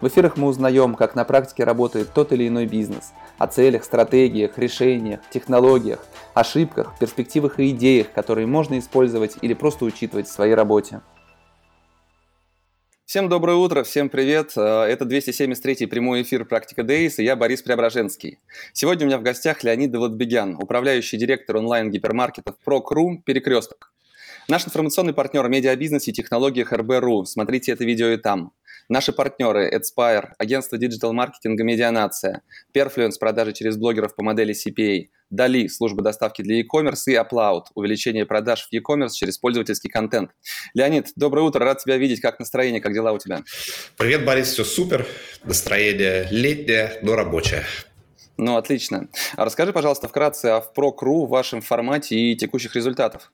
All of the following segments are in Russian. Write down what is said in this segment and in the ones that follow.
в эфирах мы узнаем, как на практике работает тот или иной бизнес, о целях, стратегиях, решениях, технологиях, ошибках, перспективах и идеях, которые можно использовать или просто учитывать в своей работе. Всем доброе утро, всем привет. Э, это 273-й прямой эфир «Практика Дейс» и я Борис Преображенский. Сегодня у меня в гостях Леонид Давлатбегян, управляющий директор онлайн-гипермаркетов ProCrew «Перекресток». Наш информационный партнер в медиабизнесе и технологиях РБ.ру. Смотрите это видео и там. Наши партнеры Adspire, агентство диджитал-маркетинга «Медианация», Perfluence, продажи через блогеров по модели CPA, Дали, служба доставки для e-commerce и Upload, увеличение продаж в e-commerce через пользовательский контент. Леонид, доброе утро, рад тебя видеть. Как настроение, как дела у тебя? Привет, Борис, все супер. Настроение летнее, но рабочее. Ну, отлично. А расскажи, пожалуйста, вкратце о ProCrew, вашем формате и текущих результатах.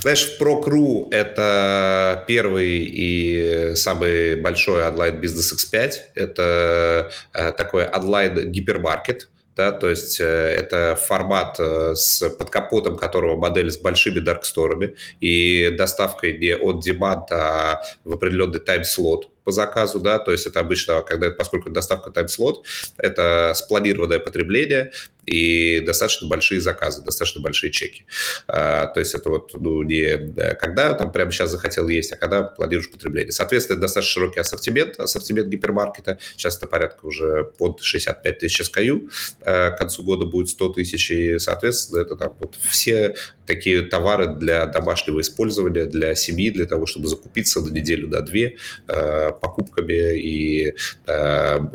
Знаешь, ProCrew – это первый и самый большой онлайн бизнес X5. Это э, такой онлайн гипермаркет, да, то есть э, это формат э, с под капотом которого модель с большими дарксторами и доставкой не от demand, а в определенный тайм-слот по заказу, да, то есть это обычно, когда, поскольку доставка тайм-слот, это спланированное потребление, и достаточно большие заказы, достаточно большие чеки. А, то есть это вот ну, не когда там прямо сейчас захотел есть, а когда планируешь потребление. Соответственно, это достаточно широкий ассортимент, ассортимент гипермаркета. Сейчас это порядка уже под 65 тысяч SKU. А, к концу года будет 100 тысяч, и, соответственно, это там вот все такие товары для домашнего использования, для семьи, для того, чтобы закупиться на неделю, на две а, покупками, и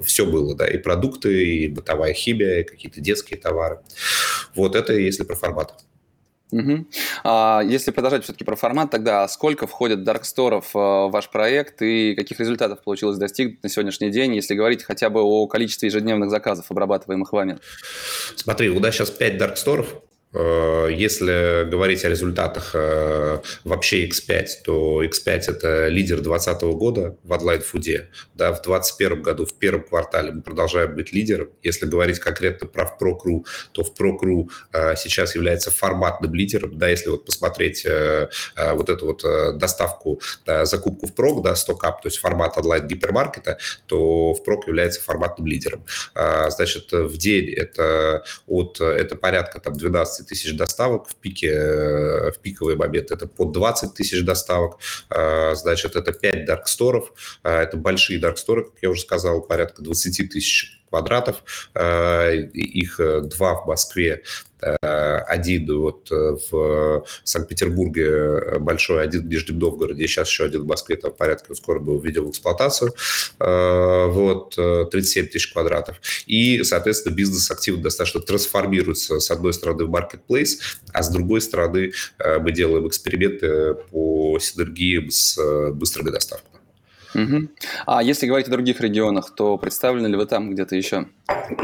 все было, да, и продукты, и бытовая химия, и какие-то детские товары. Вот это если про формат. Угу. А если продолжать все-таки про формат, тогда сколько входит дарксторов э, в ваш проект и каких результатов получилось достигнуть на сегодняшний день, если говорить хотя бы о количестве ежедневных заказов, обрабатываемых вами? Смотри, у нас сейчас 5 дарксторов, если говорить о результатах э, вообще X5, то X5 – это лидер 2020 года в онлайн-фуде. Да, в 2021 году, в первом квартале мы продолжаем быть лидером. Если говорить конкретно про ProCrew, то в ProCrew э, сейчас является форматным лидером. Да, если вот посмотреть вот эту вот доставку, да, закупку в Prog, да, стокап, то есть формат онлайн-гипермаркета, то в Prog является форматным лидером. Значит, в день это, от, это порядка там 12 15 тысяч доставок в пике, э, в пиковый момент. Это под 20 тысяч доставок, а, значит, это 5 дарксторов, а, это большие дарксторы, как я уже сказал, порядка 20 тысяч квадратов, а, их э, два в Москве, Э, один вот э, в Санкт-Петербурге э, большой, один в Нижнем Новгороде, сейчас еще один в Москве, там порядка скоро был введен в эксплуатацию, вот, 37 тысяч квадратов. И, соответственно, бизнес активно достаточно трансформируется, с одной стороны, в marketplace, а с другой стороны, мы делаем эксперименты по синергиям с быстрыми доставками. Угу. А если говорить о других регионах, то представлены ли вы там где-то еще?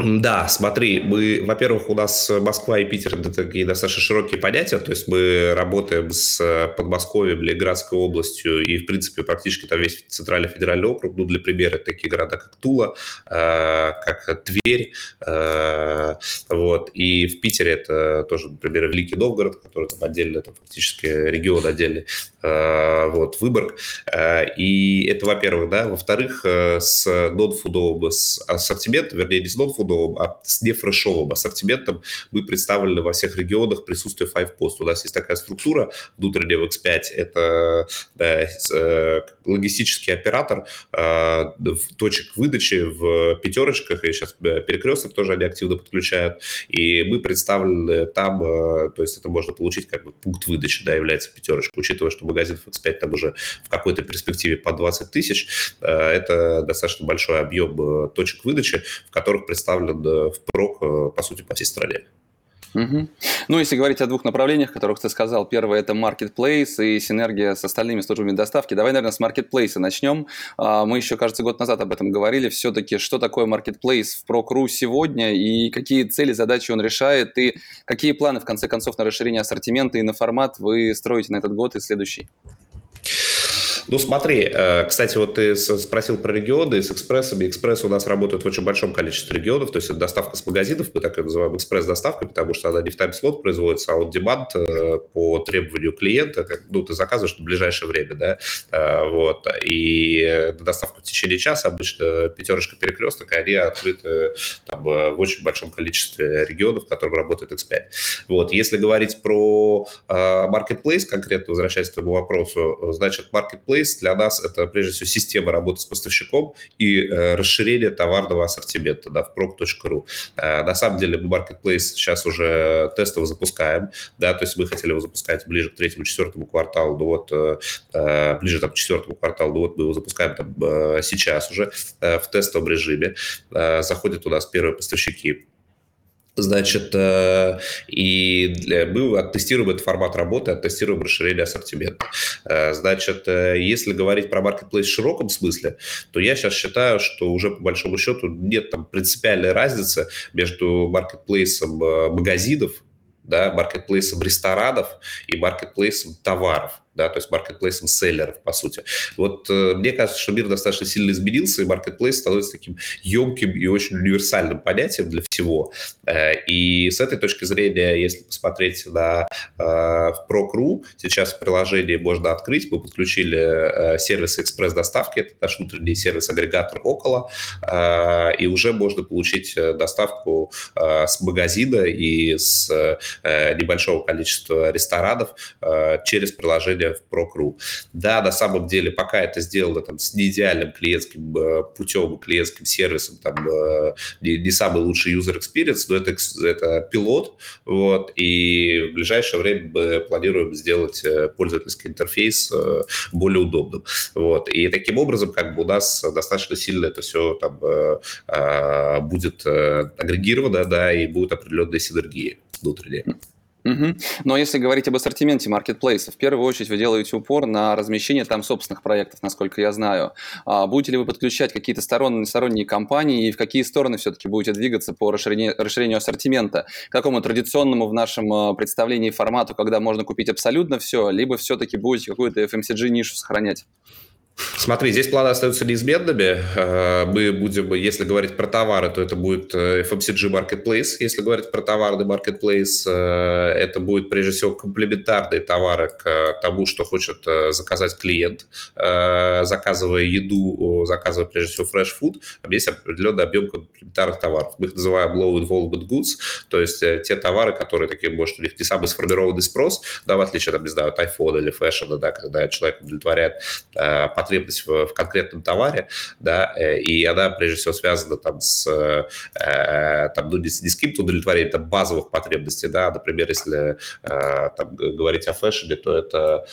Да, смотри, мы, во-первых, у нас Москва и Питер это такие достаточно широкие понятия, то есть мы работаем с Подмосковьем, Ленинградской областью и, в принципе, практически там весь центральный федеральный округ, ну, для примера, такие города, как Тула, э, как Тверь, э, вот, и в Питере это тоже, например, Великий Новгород, который там отдельно, это фактически регион отдельный, э, вот, Выборг, э, и это, во-первых, да, во-вторых, э, с нон-фудовым ассортиментом, вернее, не с нон-фудовым, а с нефрешовым ассортиментом мы представлены во всех регионах присутствие Five Post. У нас есть такая структура внутренняя в X5, это да, э, логистический оператор э, точек выдачи в пятерочках, и сейчас перекресток тоже они активно подключают, и мы представлены там, то есть это можно получить как бы пункт выдачи, да, является пятерочка, учитывая, что магазин X5 там уже в какой-то перспективе по 20 тысяч, тысяч. Э, это достаточно большой объем э, точек выдачи, в которых представлен э, впрок, по сути, по всей стране. Угу. Ну, если говорить о двух направлениях, которых ты сказал, первое это marketplace и синергия с остальными службами доставки. Давай, наверное, с marketplace начнем. А, мы еще, кажется, год назад об этом говорили. Все-таки, что такое marketplace в ProCru сегодня и какие цели, задачи он решает, и какие планы, в конце концов, на расширение ассортимента и на формат вы строите на этот год и следующий? Ну, смотри, э, кстати, вот ты спросил про регионы. С экспрессами. Экспресс у нас работает в очень большом количестве регионов, то есть это доставка с магазинов, мы так ее называем экспресс-доставкой, потому что она не в тайм-слот производится, а от демант э, по требованию клиента, как, ну, ты заказываешь в ближайшее время, да, э, вот, и доставка в течение часа, обычно пятерочка перекресток, они открыты там, в очень большом количестве регионов, в котором работает X5. Вот, если говорить про marketplace, конкретно возвращаясь к твоему вопросу, значит, marketplace Marketplace для нас это прежде всего система работы с поставщиком и э, расширение товарного ассортимента да, в proc.ru. Э, на самом деле мы Marketplace сейчас уже тестово запускаем, да, то есть мы хотели его запускать ближе к третьему-четвертому кварталу, ну вот э, э, ближе там, к четвертому кварталу, ну вот мы его запускаем там, э, сейчас уже э, в тестовом режиме. Э, заходят у нас первые поставщики Значит, э, и мы оттестируем этот формат работы, оттестируем расширение ассортимента. Э, значит, э, если говорить про маркетплейс в широком смысле, то я сейчас считаю, что уже по большому счету нет там принципиальной разницы между маркетплейсом магазинов, да, маркетплейсом ресторанов и маркетплейсом товаров да, то есть маркетплейсом селлеров, по сути. Вот э, мне кажется, что мир достаточно сильно изменился, и маркетплейс становится таким емким и очень универсальным понятием для всего. Э, и с этой точки зрения, если посмотреть на э, в Pro.ru, сейчас в приложении можно открыть, мы подключили э, сервис экспресс-доставки, это наш внутренний сервис-агрегатор около, э, и уже можно получить э, доставку э, с магазина и с э, небольшого количества ресторанов э, через приложение приложение в Procru. Да, на самом деле, пока это сделано там, с неидеальным клиентским э, путем, клиентским сервисом, там, э, не, не самый лучший user experience, но это, это пилот, вот, и в ближайшее время мы планируем сделать э, пользовательский интерфейс более удобным. Вот, и таким образом, как бы у нас достаточно сильно это все там будет агрегировано, да, и будут определенные синергии внутренние. Угу. Но если говорить об ассортименте маркетплейса, в первую очередь вы делаете упор на размещение там собственных проектов, насколько я знаю. А будете ли вы подключать какие-то сторонние, сторонние компании и в какие стороны все-таки будете двигаться по расширению, расширению ассортимента? К какому традиционному в нашем а, представлении формату, когда можно купить абсолютно все, либо все-таки будете какую-то FMCG-нишу сохранять? Смотри, здесь планы остаются неизменными. Э, мы будем, если говорить про товары, то это будет э, FMCG Marketplace. Если говорить про товарный Marketplace, э, это будет прежде всего комплементарные товары к тому, что хочет заказать клиент, заказывая еду, заказывая прежде всего fresh food. Есть определенный объем комплементарных товаров. Мы их называем low involvement goods, то есть те товары, которые такие, может, у них не самый сформированный спрос, да, в отличие, там, не знаю, от iPhone или фэшена, да, когда человек удовлетворяет потребность в, в конкретном товаре, да, э, и она прежде всего связана там с, э, там, ну, не, не с каким-то удовлетворением там, базовых потребностей, да, например, если э, там, говорить о фэшне, то это,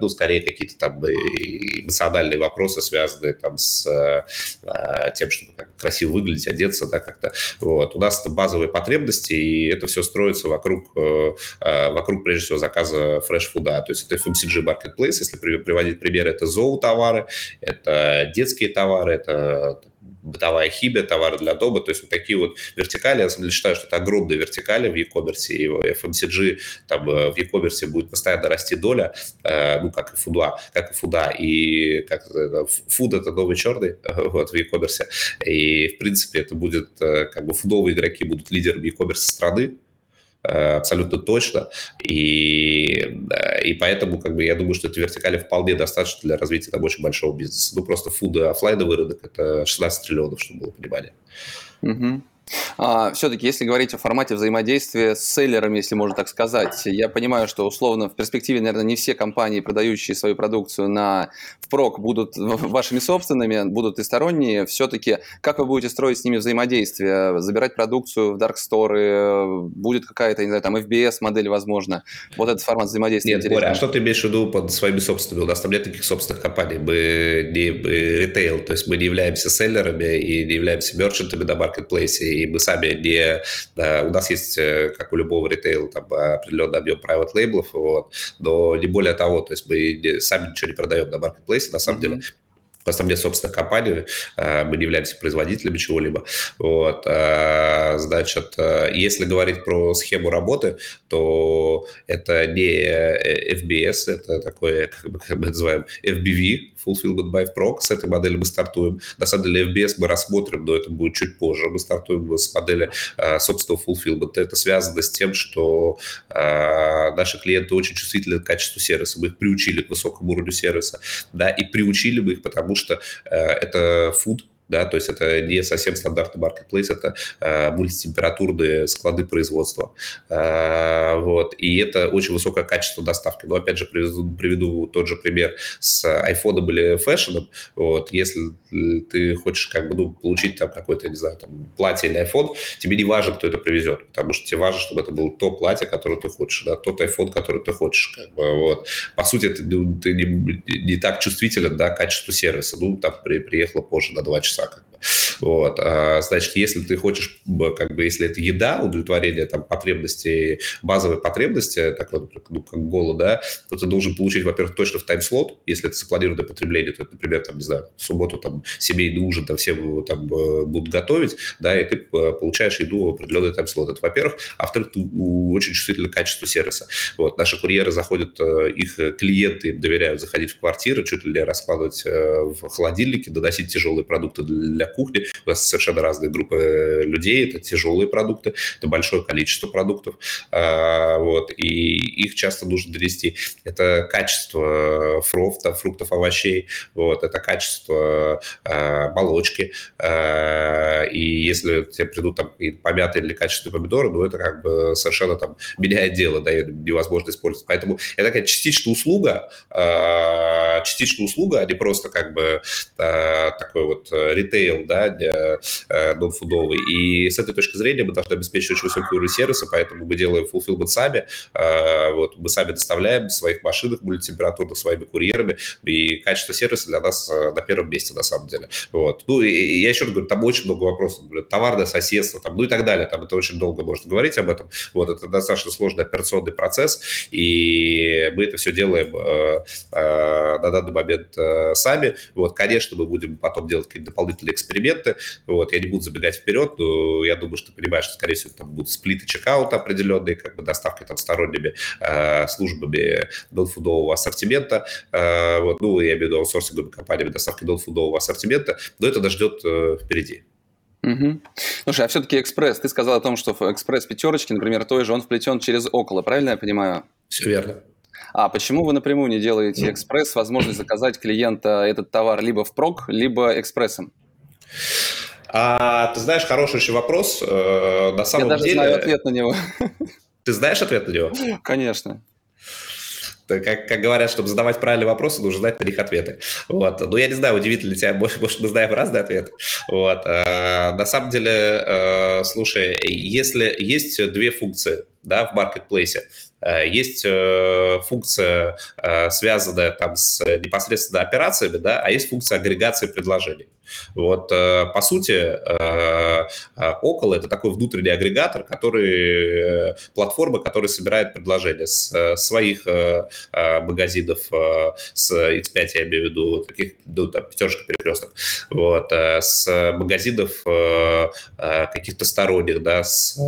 ну, скорее какие-то там эмоциональные вопросы, связанные там с тем, чтобы красиво выглядеть, одеться, да, как-то, вот. У нас это базовые потребности, и это все строится вокруг, вокруг прежде всего, заказа фреш-фуда, то есть это FMCG Marketplace, если приводить пример например, это зоотовары, это детские товары, это бытовая химия, товары для дома, то есть вот такие вот вертикали, я считаю, что это огромные вертикали в e-commerce, и FMCG там э, в e-commerce будет постоянно расти доля, э, ну, как и фуда, как и фуда, и как фуд это новый черный вот, в e-commerce, и, в принципе, это будет, э, как бы, фудовые игроки будут лидерами e-commerce страны, Э, абсолютно точно. И, и поэтому, как бы, я думаю, что этой вертикали вполне достаточно для развития там очень большого бизнеса. Ну, просто фуд офлайновый рынок – это 16 триллионов, чтобы было понимание. Угу. А, все-таки, если говорить о формате взаимодействия с селлерами, если можно так сказать, я понимаю, что условно в перспективе, наверное, не все компании, продающие свою продукцию на впрок, будут вашими собственными, будут и сторонние. Все-таки, как вы будете строить с ними взаимодействие? Забирать продукцию в Dark Store? Будет какая-то, не знаю, там FBS-модель, возможно? Вот этот формат взаимодействия Нет, Боря, а что ты имеешь в виду под своими собственными? У нас там нет таких собственных компаний. Мы не ритейл, то есть мы не являемся селлерами и не являемся мерчантами на маркетплейсе и мы сами не... У нас есть, как у любого ритейла, там определенный объем private лейблов, вот, но не более того, то есть мы сами ничего не продаем на маркетплейсе, на самом mm-hmm. деле у нас там нет собственных компаний, э, мы не являемся производителями чего-либо. Вот, э, значит, э, если говорить про схему работы, то это не FBS, это такое, как мы называем, FBV, Fulfillment by Proc, с этой модели мы стартуем. На самом деле FBS мы рассмотрим, но это будет чуть позже. Мы стартуем с модели собственного Fulfillment. Это связано с тем, что наши клиенты очень чувствительны к качеству сервиса. Мы их приучили к высокому уровню сервиса, да, и приучили мы их, потому что э, это food, да, то есть это не совсем стандартный маркетплейс, это э, мультитемпературные склады производства, э, вот, и это очень высокое качество доставки. Но опять же приведу, приведу тот же пример с айфоном или фэшеном, вот, если ты хочешь как бы, ну, получить там какой-то, не знаю, там, платье или iPhone, тебе не важно, кто это привезет, потому что тебе важно, чтобы это было то платье, которое ты хочешь, да, тот iPhone, который ты хочешь, как бы, вот. По сути, ты, ты не, не так чувствителен, да, к качеству сервиса, ну, там, при, приехала позже на два часа часа. Вот. А, значит, если ты хочешь, как бы, если это еда, удовлетворение там, потребностей, базовой потребности, так вот, ну, как голод, да, то ты должен получить, во-первых, точно в тайм-слот, если это запланированное потребление, то, например, там, не знаю, в субботу там семейный ужин, там все там э, будут готовить, да, и ты э, получаешь еду в определенный тайм-слот. Это, во-первых. А во-вторых, ты очень чувствительно к качеству сервиса. Вот. Наши курьеры заходят, э, их клиенты им доверяют заходить в квартиры, чуть ли раскладывать в холодильнике, доносить тяжелые продукты для кухни, у нас совершенно разные группы людей, это тяжелые продукты, это большое количество продуктов, а, вот, и их часто нужно довести. Это качество фруктов, фруктов, овощей, вот, это качество а, молочки, а, и если тебе придут там помятые или качественные помидоры, ну, это как бы совершенно там меняет дело, да, невозможно использовать. Поэтому это такая частичная услуга, частичная услуга, а не просто как бы такой вот ритейл, да, для э, нонфудовый. И с этой точки зрения мы должны обеспечить очень высокий уровень сервиса, поэтому мы делаем fulfillment сами. Э, вот, мы сами доставляем в своих машинах мультитемпературных своими курьерами, и качество сервиса для нас э, на первом месте, на самом деле. Вот. Ну, и, и я еще раз говорю, там очень много вопросов. Товарное соседство, там, ну и так далее. Там это очень долго можно говорить об этом. Вот, это достаточно сложный операционный процесс, и мы это все делаем э, э, на данный момент э, сами. Вот, конечно, мы будем потом делать какие-то дополнительные эксперименты, вот, я не буду забегать вперед, но я думаю, что ты понимаешь, что, скорее всего, там будут сплиты чекаута определенные, как бы доставка там сторонними э, службами нонфудового ассортимента, э, вот, ну, я имею в виду аутсорсинговыми компаниями доставки нонфудового ассортимента, но это нас ждет э, впереди. Угу. Слушай, а все-таки экспресс, ты сказал о том, что экспресс пятерочки, например, той же, он вплетен через около, правильно я понимаю? Все верно. А почему вы напрямую не делаете экспресс, возможность заказать клиента этот товар либо в прок, либо экспрессом? А, ты знаешь, хороший очень вопрос. Э, на самом Я даже деле... знаю ответ на него. Ты знаешь ответ на него? Конечно. Как, как говорят, чтобы задавать правильные вопросы, нужно знать на них ответы. Вот. Ну, я не знаю, удивительно ли тебя, может, может мы знаем разные ответы. Вот. А, на самом деле, а, слушай, если есть две функции да, в маркетплейсе, есть функция, связанная там с непосредственно операциями, да, а есть функция агрегации предложений. Вот, э, по сути, э, э, Около – это такой внутренний агрегатор, который, платформа, которая собирает предложения с своих магазинов, с X5, я имею в виду, таких, ну, там, пятерочка перекресток, вот, с магазинов каких-то сторонних, да, с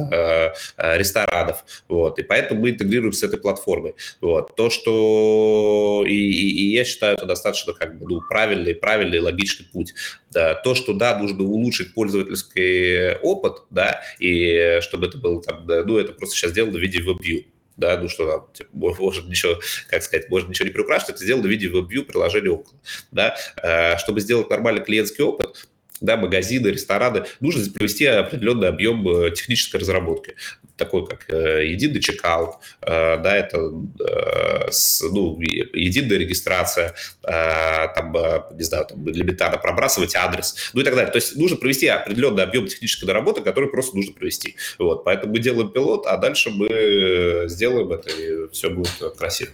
ресторанов, вот, и поэтому мы интегрируем с этой платформой, вот, то, что, и, и, и я считаю, это достаточно, как бы, ну, правильный, правильный, логичный путь, да, то, что, да, нужно улучшить пользовательский опыт, да, и чтобы это было там, да, ну, это просто сейчас сделано в виде WebView, да, ну что там, типа, может ничего, как сказать, может ничего не приукрашивать, это сделано в виде WebView приложения около, да, э, чтобы сделать нормальный клиентский опыт, да, магазины, рестораны, нужно провести определенный объем э, технической разработки, такой как э, единый чекаут, э, да, это ну, единая регистрация, там, не знаю, там, элементарно пробрасывать адрес, ну и так далее. То есть нужно провести определенный объем технической работы, который просто нужно провести. Вот, поэтому мы делаем пилот, а дальше мы сделаем это, и все будет красиво.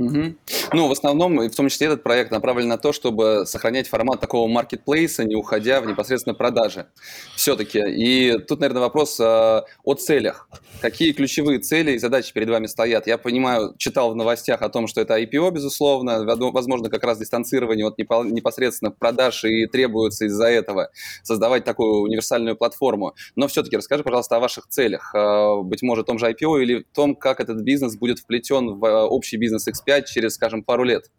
Угу. Ну, в основном, в том числе этот проект направлен на то, чтобы сохранять формат такого маркетплейса, не уходя в непосредственно продажи. Все-таки. И тут, наверное, вопрос э, о целях. Какие ключевые цели и задачи перед вами стоят? Я понимаю, читал в новостях о том, что это IPO, безусловно, возможно, как раз дистанцирование от непосредственно продаж и требуется из-за этого создавать такую универсальную платформу. Но все-таки расскажи, пожалуйста, о ваших целях. Э, быть может, о том же IPO или в том, как этот бизнес будет вплетен в э, общий бизнес X5 через, скажем, пару лет?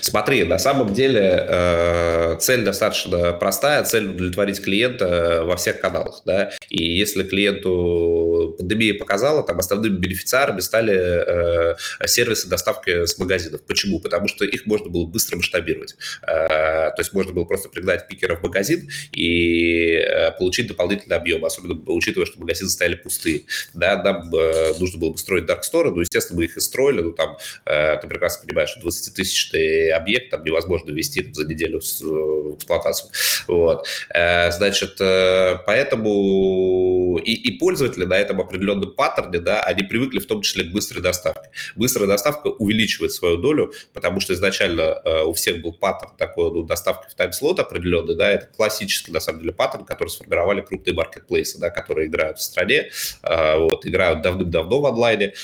Смотри, на самом деле э, цель достаточно простая, цель удовлетворить клиента во всех каналах, да, и если клиенту пандемия показала, там основными бенефициарами стали э, сервисы доставки с магазинов. Почему? Потому что их можно было быстро масштабировать, э, то есть можно было просто пригнать пикера в магазин и э, получить дополнительный объем, особенно учитывая, что магазины стояли пустые, да, нам э, нужно было бы строить дарксторы, ну, естественно, мы их и строили, ну, там, э, ты прекрасно понимаешь, что 20 тысяч чистый объект, там невозможно ввести за неделю в эксплуатацию. Вот. Э, значит, э, поэтому и, и пользователи на этом определенном паттерне, да, они привыкли в том числе к быстрой доставке. Быстрая доставка увеличивает свою долю, потому что изначально э, у всех был паттерн такой ну, доставки в тайм-слот определенный, да, это классический, на самом деле, паттерн, который сформировали крупные маркетплейсы, да, которые играют в стране, вот, играют давным-давно в онлайне,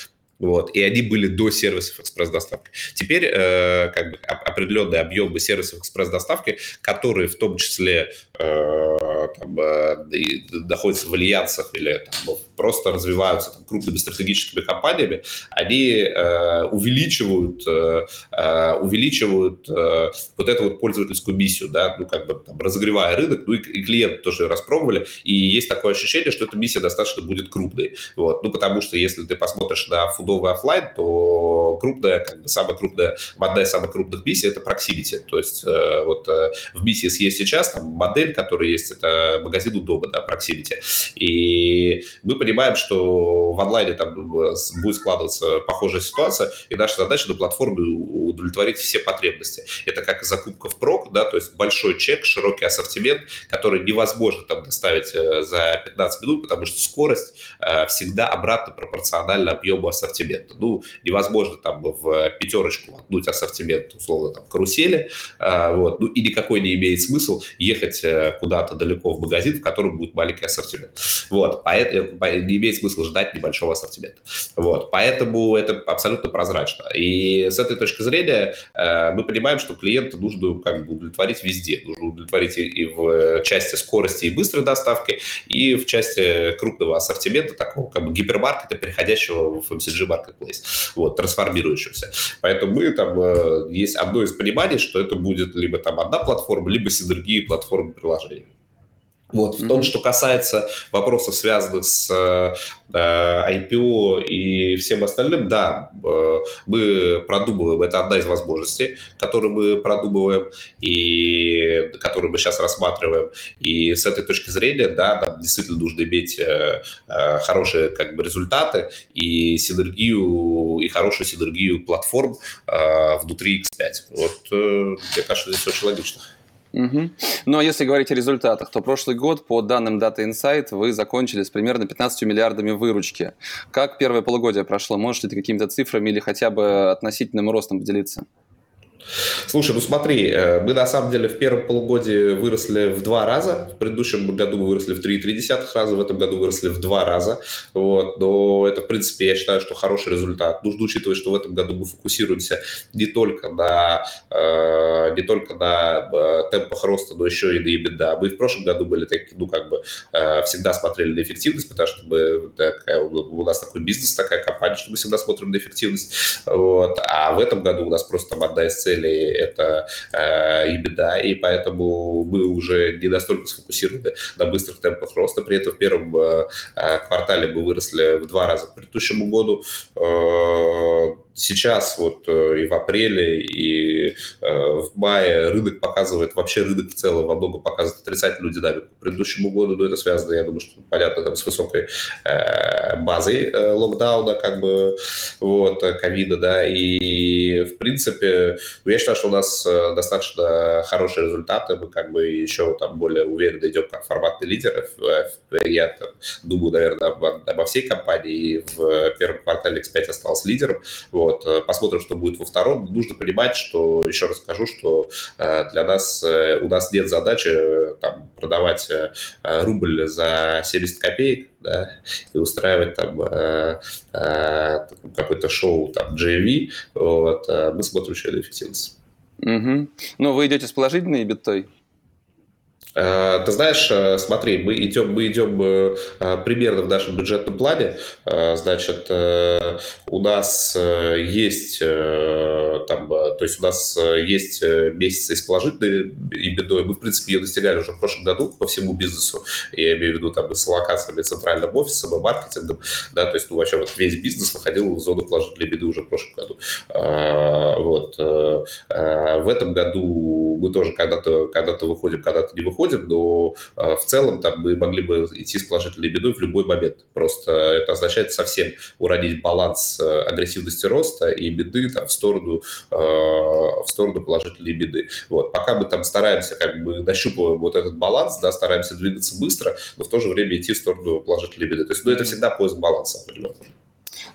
вот, и они были до сервисов экспресс-доставки. Теперь э, как бы определенные объемы сервисов экспресс-доставки, которые в том числе э, там, э, находятся в альянсах или там, просто развиваются там, крупными стратегическими компаниями, они э, увеличивают, э, э, увеличивают э, вот эту вот пользовательскую миссию, да, ну, как бы там, разогревая рынок, ну, и, и клиенты тоже распробовали, и есть такое ощущение, что эта миссия достаточно будет крупной, вот, ну, потому что если ты посмотришь на фундамент фудовый офлайн, то крупная, как бы самая крупная, одна из самых крупных миссий – это proximity. То есть э, вот э, в миссии есть сейчас там модель, которая есть, это магазин удобно, да, proximity. И мы понимаем, что в онлайне там будет складываться похожая ситуация, и наша задача на платформе удовлетворить все потребности. Это как закупка в прок, да, то есть большой чек, широкий ассортимент, который невозможно там доставить э, за 15 минут, потому что скорость всегда обратно пропорциональна объему ассортимента ассортимента. Ну, невозможно там в пятерочку воткнуть ассортимент, условно, там, карусели, а, вот, ну, и никакой не имеет смысл ехать э, куда-то далеко в магазин, в котором будет маленький ассортимент. Вот, поэтому не имеет смысла ждать небольшого ассортимента. Вот, поэтому это абсолютно прозрачно. И с этой точки зрения э, мы понимаем, что клиента нужно как бы удовлетворить везде. Нужно удовлетворить и в части скорости и быстрой доставки, и в части крупного ассортимента, такого как бы гипермаркета, переходящего в MCG marketplace, вот, трансформирующимся. Поэтому мы там, э, есть одно из пониманий, что это будет либо там одна платформа, либо синергия платформы приложений. Вот. В том, что касается вопросов, связанных с э, IPO и всем остальным, да, э, мы продумываем, это одна из возможностей, которую мы продумываем и которую мы сейчас рассматриваем. И с этой точки зрения, да, нам действительно нужно иметь э, э, хорошие как бы, результаты и синергию, и хорошую синергию платформ э, внутри X5. Вот, э, мне кажется, здесь очень логично. Угу. Ну а если говорить о результатах, то прошлый год, по данным Data Insight, вы закончили с примерно 15 миллиардами выручки. Как первое полугодие прошло? Можете ты какими-то цифрами или хотя бы относительным ростом поделиться? Слушай, ну смотри, э, мы на самом деле в первом полугодии выросли в два раза, в предыдущем году мы выросли в 3,3 раза, в этом году выросли в два раза, вот, но это, в принципе, я считаю, что хороший результат. Нужно учитывать, что в этом году мы фокусируемся не только на, э, не только на э, темпах роста, но еще и на EBITDA. Мы в прошлом году были такие, ну, как бы, э, всегда смотрели на эффективность, потому что мы, такая, у нас такой бизнес, такая компания, что мы всегда смотрим на эффективность, вот, а в этом году у нас просто там одна из целей целей это э, и беда, и поэтому мы уже не настолько сфокусированы на быстрых темпах роста. При этом в первом э квартале мы выросли в два раза к предыдущему году. Э, сейчас вот э, и в апреле, и э, в мае рынок показывает, вообще рынок в целом во многом показывает отрицательную динамику. К предыдущему году, но это связано, я думаю, что понятно, там, с высокой э, базой локдауна, как бы, вот, ковида, да, и, в принципе, ну, я считаю, что у нас достаточно хорошие результаты, мы как бы еще там более уверенно идем как форматный лидер, я там, думаю, наверное, обо, обо всей компании, и в первом квартале X5 остался лидером, вот, Вот, посмотрим, что будет во втором. Нужно понимать, что, еще раз скажу, что для нас, у нас нет задачи там, продавать рубль за 70 копеек, да, и устраивать там э, э, какое-то шоу там GMV, вот, мы смотрим еще на эффективность. Угу. Ну, вы идете с положительной битой? Э, ты знаешь, э, смотри, мы идем, мы идем э, примерно в нашем бюджетном плане. Значит, у нас есть там, то есть у нас есть месяцы с положительной EBITDA, мы, в принципе, ее достигали уже в прошлом году по всему бизнесу. Я имею в виду там и с локациями центральным офисом, и маркетингом, да, то есть, ну, вообще вот весь бизнес выходил в зону положительной беды уже в прошлом году. Вот. В этом году мы тоже когда-то когда выходим, когда-то не выходим, выходим, но а, в целом там мы могли бы идти с положительной бедой в любой момент. Просто это означает совсем уронить баланс э, агрессивности роста и беды там, в, сторону, а, в сторону положительной беды. Вот. Пока мы там стараемся, как бы нащупываем вот этот баланс, да, стараемся двигаться быстро, но в то же время идти в сторону положительной беды. То есть ну, это всегда поиск баланса определенного.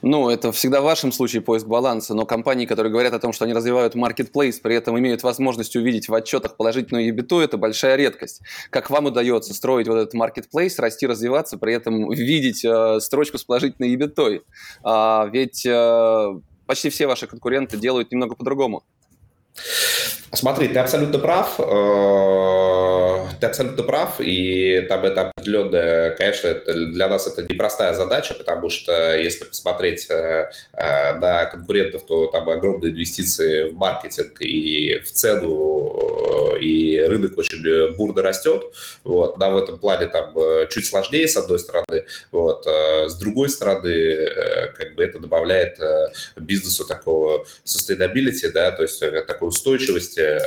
Ну, это всегда в вашем случае поиск баланса, но компании, которые говорят о том, что они развивают marketplace, при этом имеют возможность увидеть в отчетах положительную EBITDA, это большая редкость. Как вам удается строить вот этот marketplace, расти, развиваться, при этом видеть э, строчку с положительной EBITDA? А, ведь э, почти все ваши конкуренты делают немного по-другому. Смотри, ты абсолютно прав. Э, ты абсолютно прав, и там это определенная, конечно, это, для нас это непростая задача, потому что если посмотреть э, э, на конкурентов, то там огромные инвестиции в маркетинг и в цену, и рынок очень бурно растет. Вот. Нам в этом плане там чуть сложнее, с одной стороны. Вот. С другой стороны, как бы это добавляет бизнесу такого sustainability, да, то есть такой устойчивости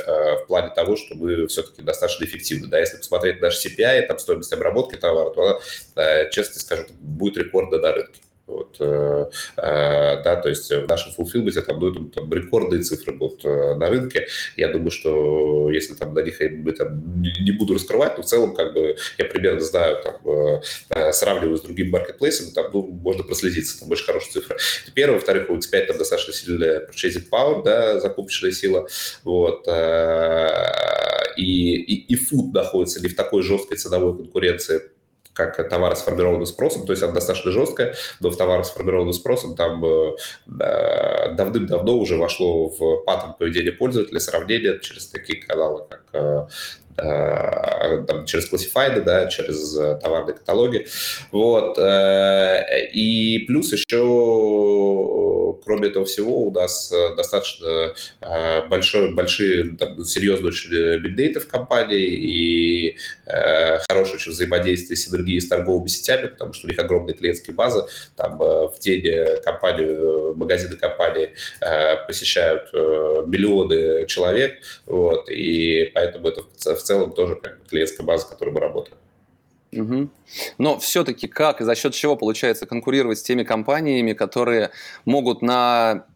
в плане того, что мы все-таки достаточно эффективны. Да, если посмотреть наш CPI, там стоимость обработки товара, то э, честно скажу, будет рекордно на рынке. Вот, э, э, да, то есть в нашем фулфилменте там, ну, там рекордные цифры будут э, на рынке. Я думаю, что если там на них я там, не буду раскрывать, но в целом как бы я примерно знаю, там, сравниваю с другими маркетплейсами, там ну, можно проследиться, там очень хорошие цифры. Это первое. Во-вторых, у X5 там достаточно сильная purchasing power, да, закупочная сила. Вот, и, и, и food находится не в такой жесткой ценовой конкуренции как товары сформированным спросом, то есть она достаточно жесткая, но в товарах сформированным спросом там э, давным-давно уже вошло в паттерн поведения пользователя сравнение через такие каналы, как э, там, через классифайды, да, через товарные каталоги. Вот. И плюс еще, кроме этого всего, у нас достаточно большой, большие, там, серьезные бигдейты в компании и хорошее очень взаимодействие, синергии с торговыми сетями, потому что у них огромная клиентская база. Там э, в день э, компанию, э, магазины компании посещают миллионы человек, вот, и поэтому это в целом тоже как клиентская база, с которой мы работаем. Угу. Но все-таки как и за счет чего получается конкурировать с теми компаниями, которые могут на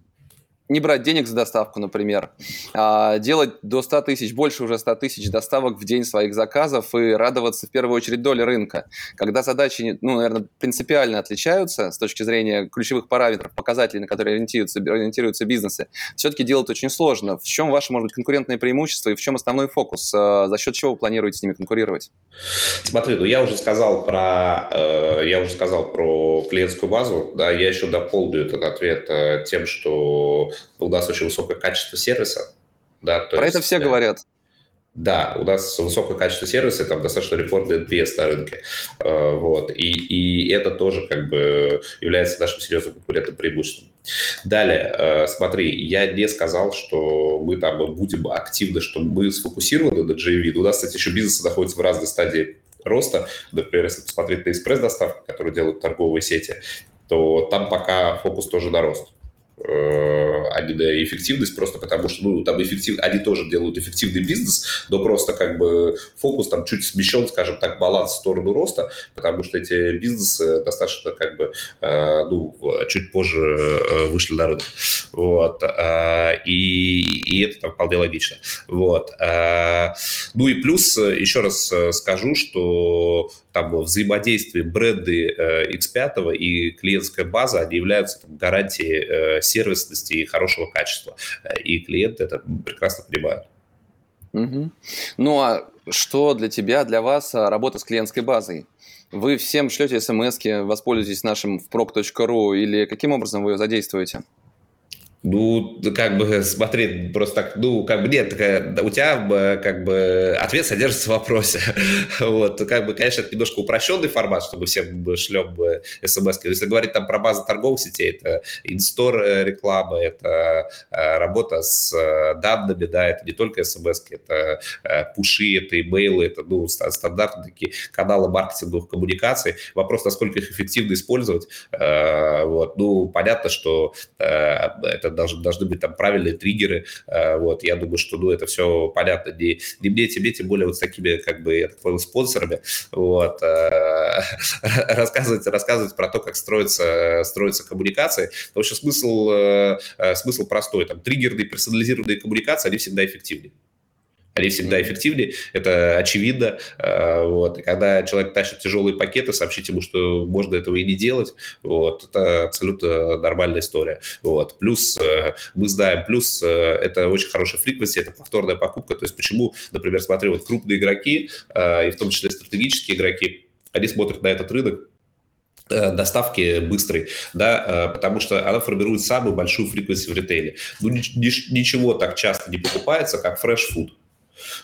не брать денег за доставку, например, а делать до 100 тысяч, больше уже 100 тысяч доставок в день своих заказов и радоваться в первую очередь доле рынка. Когда задачи, ну, наверное, принципиально отличаются с точки зрения ключевых параметров, показателей, на которые ориентируются, ориентируются бизнесы, все-таки делать очень сложно. В чем ваше, может быть, конкурентное преимущество и в чем основной фокус? А за счет чего вы планируете с ними конкурировать? Смотри, ну я уже сказал про, э, я уже сказал про клиентскую базу, да, я еще дополню этот ответ э, тем, что у нас очень высокое качество сервиса. Да, то Про есть, это все да, говорят. Да, у нас высокое качество сервиса, там достаточно рекордный NPS на рынке. Э, вот. И, и это тоже как бы является нашим серьезным конкурентным преимуществом. Далее, э, смотри, я не сказал, что мы там будем активны, что мы сфокусированы на GMV. У нас, кстати, еще бизнес находится в разной стадии роста. Например, если посмотреть на экспресс-доставку, которую делают торговые сети, то там пока фокус тоже на рост. Э, а не на эффективность, просто потому что, ну, там эффектив... они тоже делают эффективный бизнес, но просто как бы фокус там чуть смещен, скажем так, баланс в сторону роста, потому что эти бизнесы достаточно как бы, э, ну, чуть позже э, вышли на рынок. Вот. Э, и, и это там вполне логично. Вот. Э, ну и плюс, еще раз скажу, что там взаимодействие бренды X5 и клиентская база, они являются там, гарантией сервисности и хорошего качества. И клиенты это прекрасно понимают. Угу. Ну а что для тебя, для вас работа с клиентской базой? Вы всем шлете смс воспользуйтесь нашим впрок.ру или каким образом вы ее задействуете? Ну, как бы смотри, просто так, ну, как бы нет, такая, у тебя как бы ответ содержится в вопросе. вот, как бы, конечно, это немножко упрощенный формат, чтобы всем шлем смс -ки. Если говорить там про базу торговых сетей, это инстор э, реклама, это э, работа с э, данными, да, это не только смс это пуши, это имейлы, это, ну, стандартные такие каналы маркетинговых коммуникаций. Вопрос, насколько их эффективно использовать. вот, ну, понятно, что это должны, должны быть там правильные триггеры. Э, вот, я думаю, что, ну, это все понятно не, не мне, тебе, тем более вот с такими, как бы, я так понял, спонсорами. Вот, э, рассказывать, рассказывать про то, как строится, строится коммуникация. В общем, смысл, э, смысл простой. Там, триггерные, персонализированные коммуникации, они всегда эффективнее они всегда эффективнее, это очевидно. А, вот. И когда человек тащит тяжелые пакеты, сообщить ему, что можно этого и не делать, вот, это абсолютно нормальная история. Вот. Плюс э, мы знаем, плюс э, это очень хорошая фриквенция, это повторная покупка. То есть почему, например, смотри, вот крупные игроки, э, и в том числе стратегические игроки, они смотрят на этот рынок доставки быстрой, да, потому что она формирует самую большую фриквенцию в ритейле. Ну, ничего так часто не покупается, как фреш-фуд.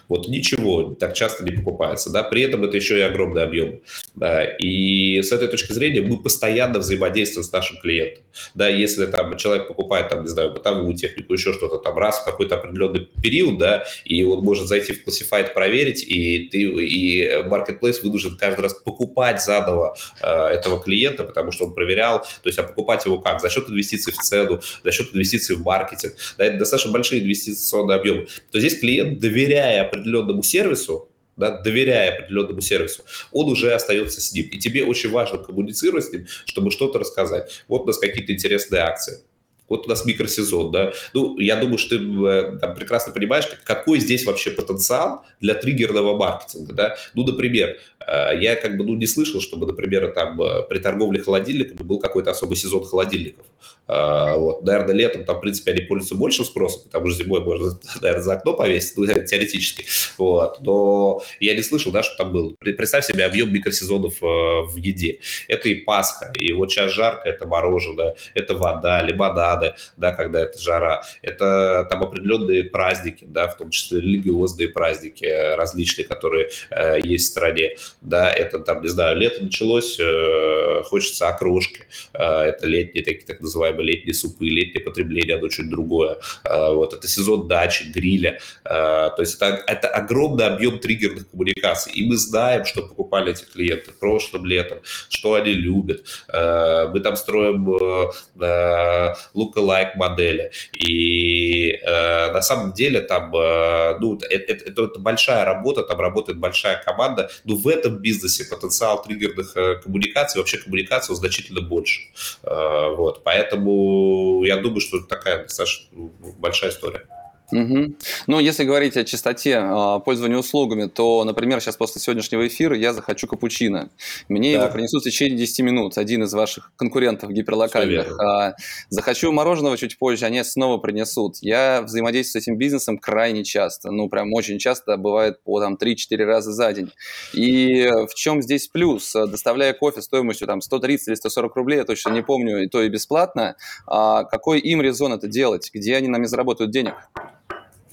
Вот ничего так часто не покупается, да, при этом это еще и огромный объем. Да, и с этой точки зрения мы постоянно взаимодействуем с нашим клиентом. Да, если там человек покупает, там, не знаю, бытовую технику, еще что-то там раз в какой-то определенный период, да, и он может зайти в Classified, проверить, и ты, и Marketplace вынужден каждый раз покупать заново э, этого клиента, потому что он проверял, то есть, а покупать его как? За счет инвестиций в цену, за счет инвестиций в маркетинг, да, это достаточно большие инвестиционные объемы. То здесь клиент доверяет доверяя определенному сервису, да, доверяя определенному сервису, он уже остается с ним. И тебе очень важно коммуницировать с ним, чтобы что-то рассказать. Вот у нас какие-то интересные акции. Вот у нас микросезон, да. Ну, я думаю, что ты э, там, прекрасно понимаешь, какой здесь вообще потенциал для триггерного маркетинга, да. Ну, например, я как бы ну, не слышал, чтобы, например, там э, при торговле холодильниками был какой-то особый сезон холодильников. А, вот. Наверное, летом там, в принципе, они пользуются большим спросом, потому что зимой можно, наверное, за окно повесить, ну, теоретически. Вот. Но я не слышал, да, что там был. Представь себе объем микросезонов э, в еде. Это и Пасха, и вот сейчас жарко, это мороженое, это вода, лимонады, да, когда это жара. Это там определенные праздники, да, в том числе религиозные праздники различные, которые э, есть в стране. Да, это там, не знаю, лето началось, э, хочется окрошки. Э, это летние такие так называемые летние супы, летнее потребление, оно чуть другое. А, вот, это сезон дачи, гриля. А, то есть это, это огромный объем триггерных коммуникаций. И мы знаем, что покупали эти клиенты прошлым летом, что они любят. А, мы там строим look-alike модели. И на самом деле там, ну, это, это, это большая работа, там работает большая команда, но в этом бизнесе потенциал триггерных э, коммуникаций, вообще коммуникации значительно больше. Вот, поэтому я думаю, что это такая достаточно большая история. Угу. Ну, если говорить о частоте э, пользования услугами, то, например, сейчас после сегодняшнего эфира я захочу капучино. Мне да. его принесут в течение 10 минут, один из ваших конкурентов гиперлокальных. А, захочу мороженого чуть позже, они снова принесут. Я взаимодействую с этим бизнесом крайне часто, ну, прям очень часто, бывает по там 3-4 раза за день. И в чем здесь плюс? Доставляя кофе стоимостью там 130 или 140 рублей, я точно не помню, и то и бесплатно, а какой им резон это делать? Где они нами заработают денег?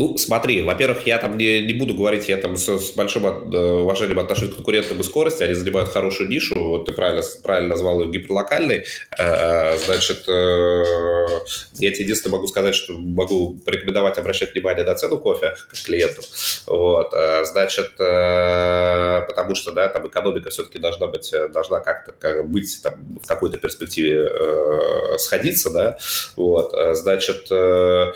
Ну, смотри, во-первых, я там не, не буду говорить, я там с, с большим от, э, уважением отношусь к конкурентам и скорости, они занимают хорошую нишу, вот ты правильно, правильно назвал ее гиперлокальной, э, значит, э, я тебе единственное могу сказать, что могу порекомендовать обращать внимание на цену кофе клиенту, вот, э, значит, э, потому что, да, там экономика все-таки должна быть, должна как-то как, быть там в какой-то перспективе э, сходиться, да, вот, э, значит, э,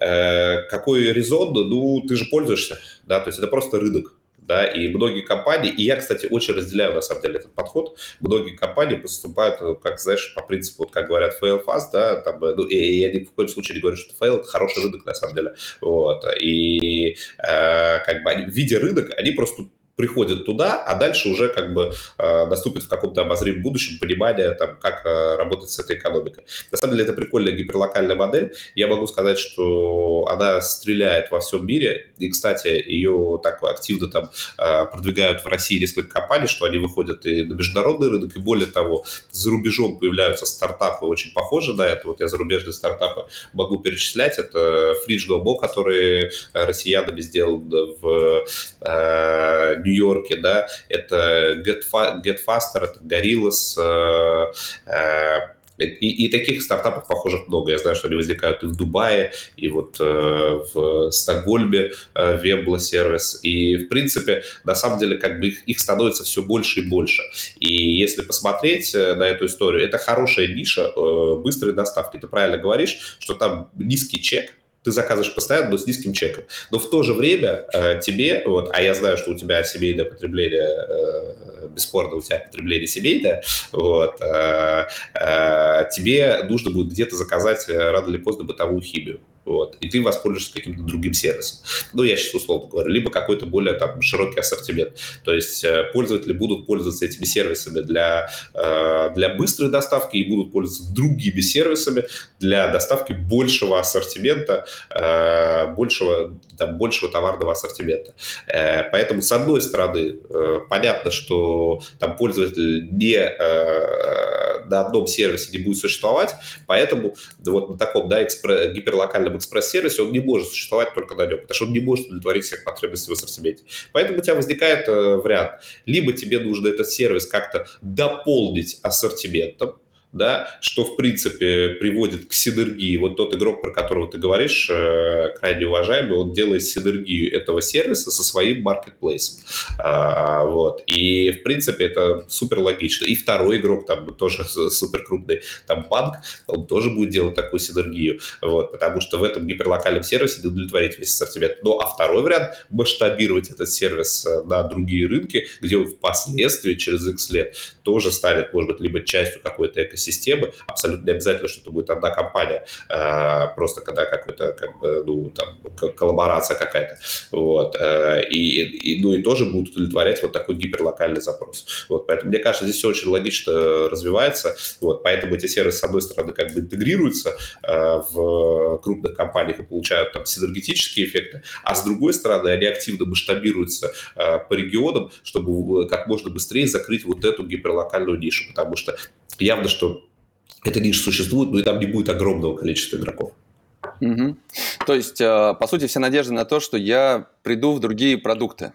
э, какой резон, ну, ты же пользуешься, да, то есть это просто рынок, да, и многие компании, и я, кстати, очень разделяю, на самом деле, этот подход, многие компании поступают, ну, как, знаешь, по принципу, вот, как говорят, fail fast, да, там, ну, и, я ни в коем случае не говорю, что fail – это хороший рынок, на самом деле, вот, и э, как бы они, видя рынок, они просто приходят туда, а дальше уже как бы э, наступит в каком-то обозримом будущем понимание, там, как э, работать с этой экономикой. На самом деле это прикольная гиперлокальная модель. Я могу сказать, что она стреляет во всем мире. И, кстати, ее так активно там э, продвигают в России несколько компаний, что они выходят и на международный рынок, и более того, за рубежом появляются стартапы очень похожие на это. Вот я зарубежные стартапы могу перечислять. Это Fridge Go который россиянами сделан в э, Нью-Йорке, да, это Get, Get Faster, это Gorillas, э, э, и, и таких стартапов похожих много. Я знаю, что они возникают и в Дубае, и вот э, в Стокгольме э, Вебла сервис. И, в принципе, на самом деле, как бы их, их становится все больше и больше. И если посмотреть э, на эту историю, это хорошая ниша э, быстрой доставки. Ты правильно говоришь, что там низкий чек, ты заказываешь постоянно, но с низким чеком. Но в то же время э, тебе, вот, а я знаю, что у тебя семейное потребление, э, бесспорно у тебя потребление семейное, вот, э, э, тебе нужно будет где-то заказать э, рано или поздно бытовую химию вот, и ты воспользуешься каким-то другим сервисом. Ну, я сейчас условно говорю, либо какой-то более там широкий ассортимент. То есть э, пользователи будут пользоваться этими сервисами для, э, для быстрой доставки и будут пользоваться другими сервисами для доставки большего ассортимента, э, большего, там, большего товарного ассортимента. Поэтому, с одной стороны, понятно, что там пользователь не на одном сервисе не будет существовать, поэтому вот на таком да, экспресс, гиперлокальном экспресс-сервисе он не может существовать только на нем, потому что он не может удовлетворить всех потребностей в ассортименте. Поэтому у тебя возникает э, вариант. Либо тебе нужно этот сервис как-то дополнить ассортиментом, да, что, в принципе, приводит к синергии. Вот тот игрок, про которого ты говоришь, э, крайне уважаемый, он делает синергию этого сервиса со своим маркетплейсом. А, вот. И, в принципе, это супер логично. И второй игрок, там тоже супер крупный, там банк, он тоже будет делать такую синергию, вот, потому что в этом гиперлокальном сервисе удовлетворить весь ассортимент. Ну, а второй вариант – масштабировать этот сервис э, на другие рынки, где он впоследствии, через X лет, тоже станет, может быть, либо частью какой-то экосистемы, системы. Абсолютно не обязательно, что это будет одна компания, а, просто когда какой-то, как бы, ну, там, коллаборация какая-то. Вот. Э, и, и, ну, и тоже будут удовлетворять вот такой гиперлокальный запрос. Вот. Поэтому, мне кажется, здесь все очень логично развивается. Вот. Поэтому эти сервисы, с одной стороны, как бы интегрируются э, в крупных компаниях и получают там синергетические эффекты, а с другой стороны, они активно масштабируются э, по регионам, чтобы как можно быстрее закрыть вот эту гиперлокальную нишу, потому что явно, что эта ниша существует, но и там не будет огромного количества игроков. Угу. То есть, э, по сути, все надежды на то, что я приду в другие продукты,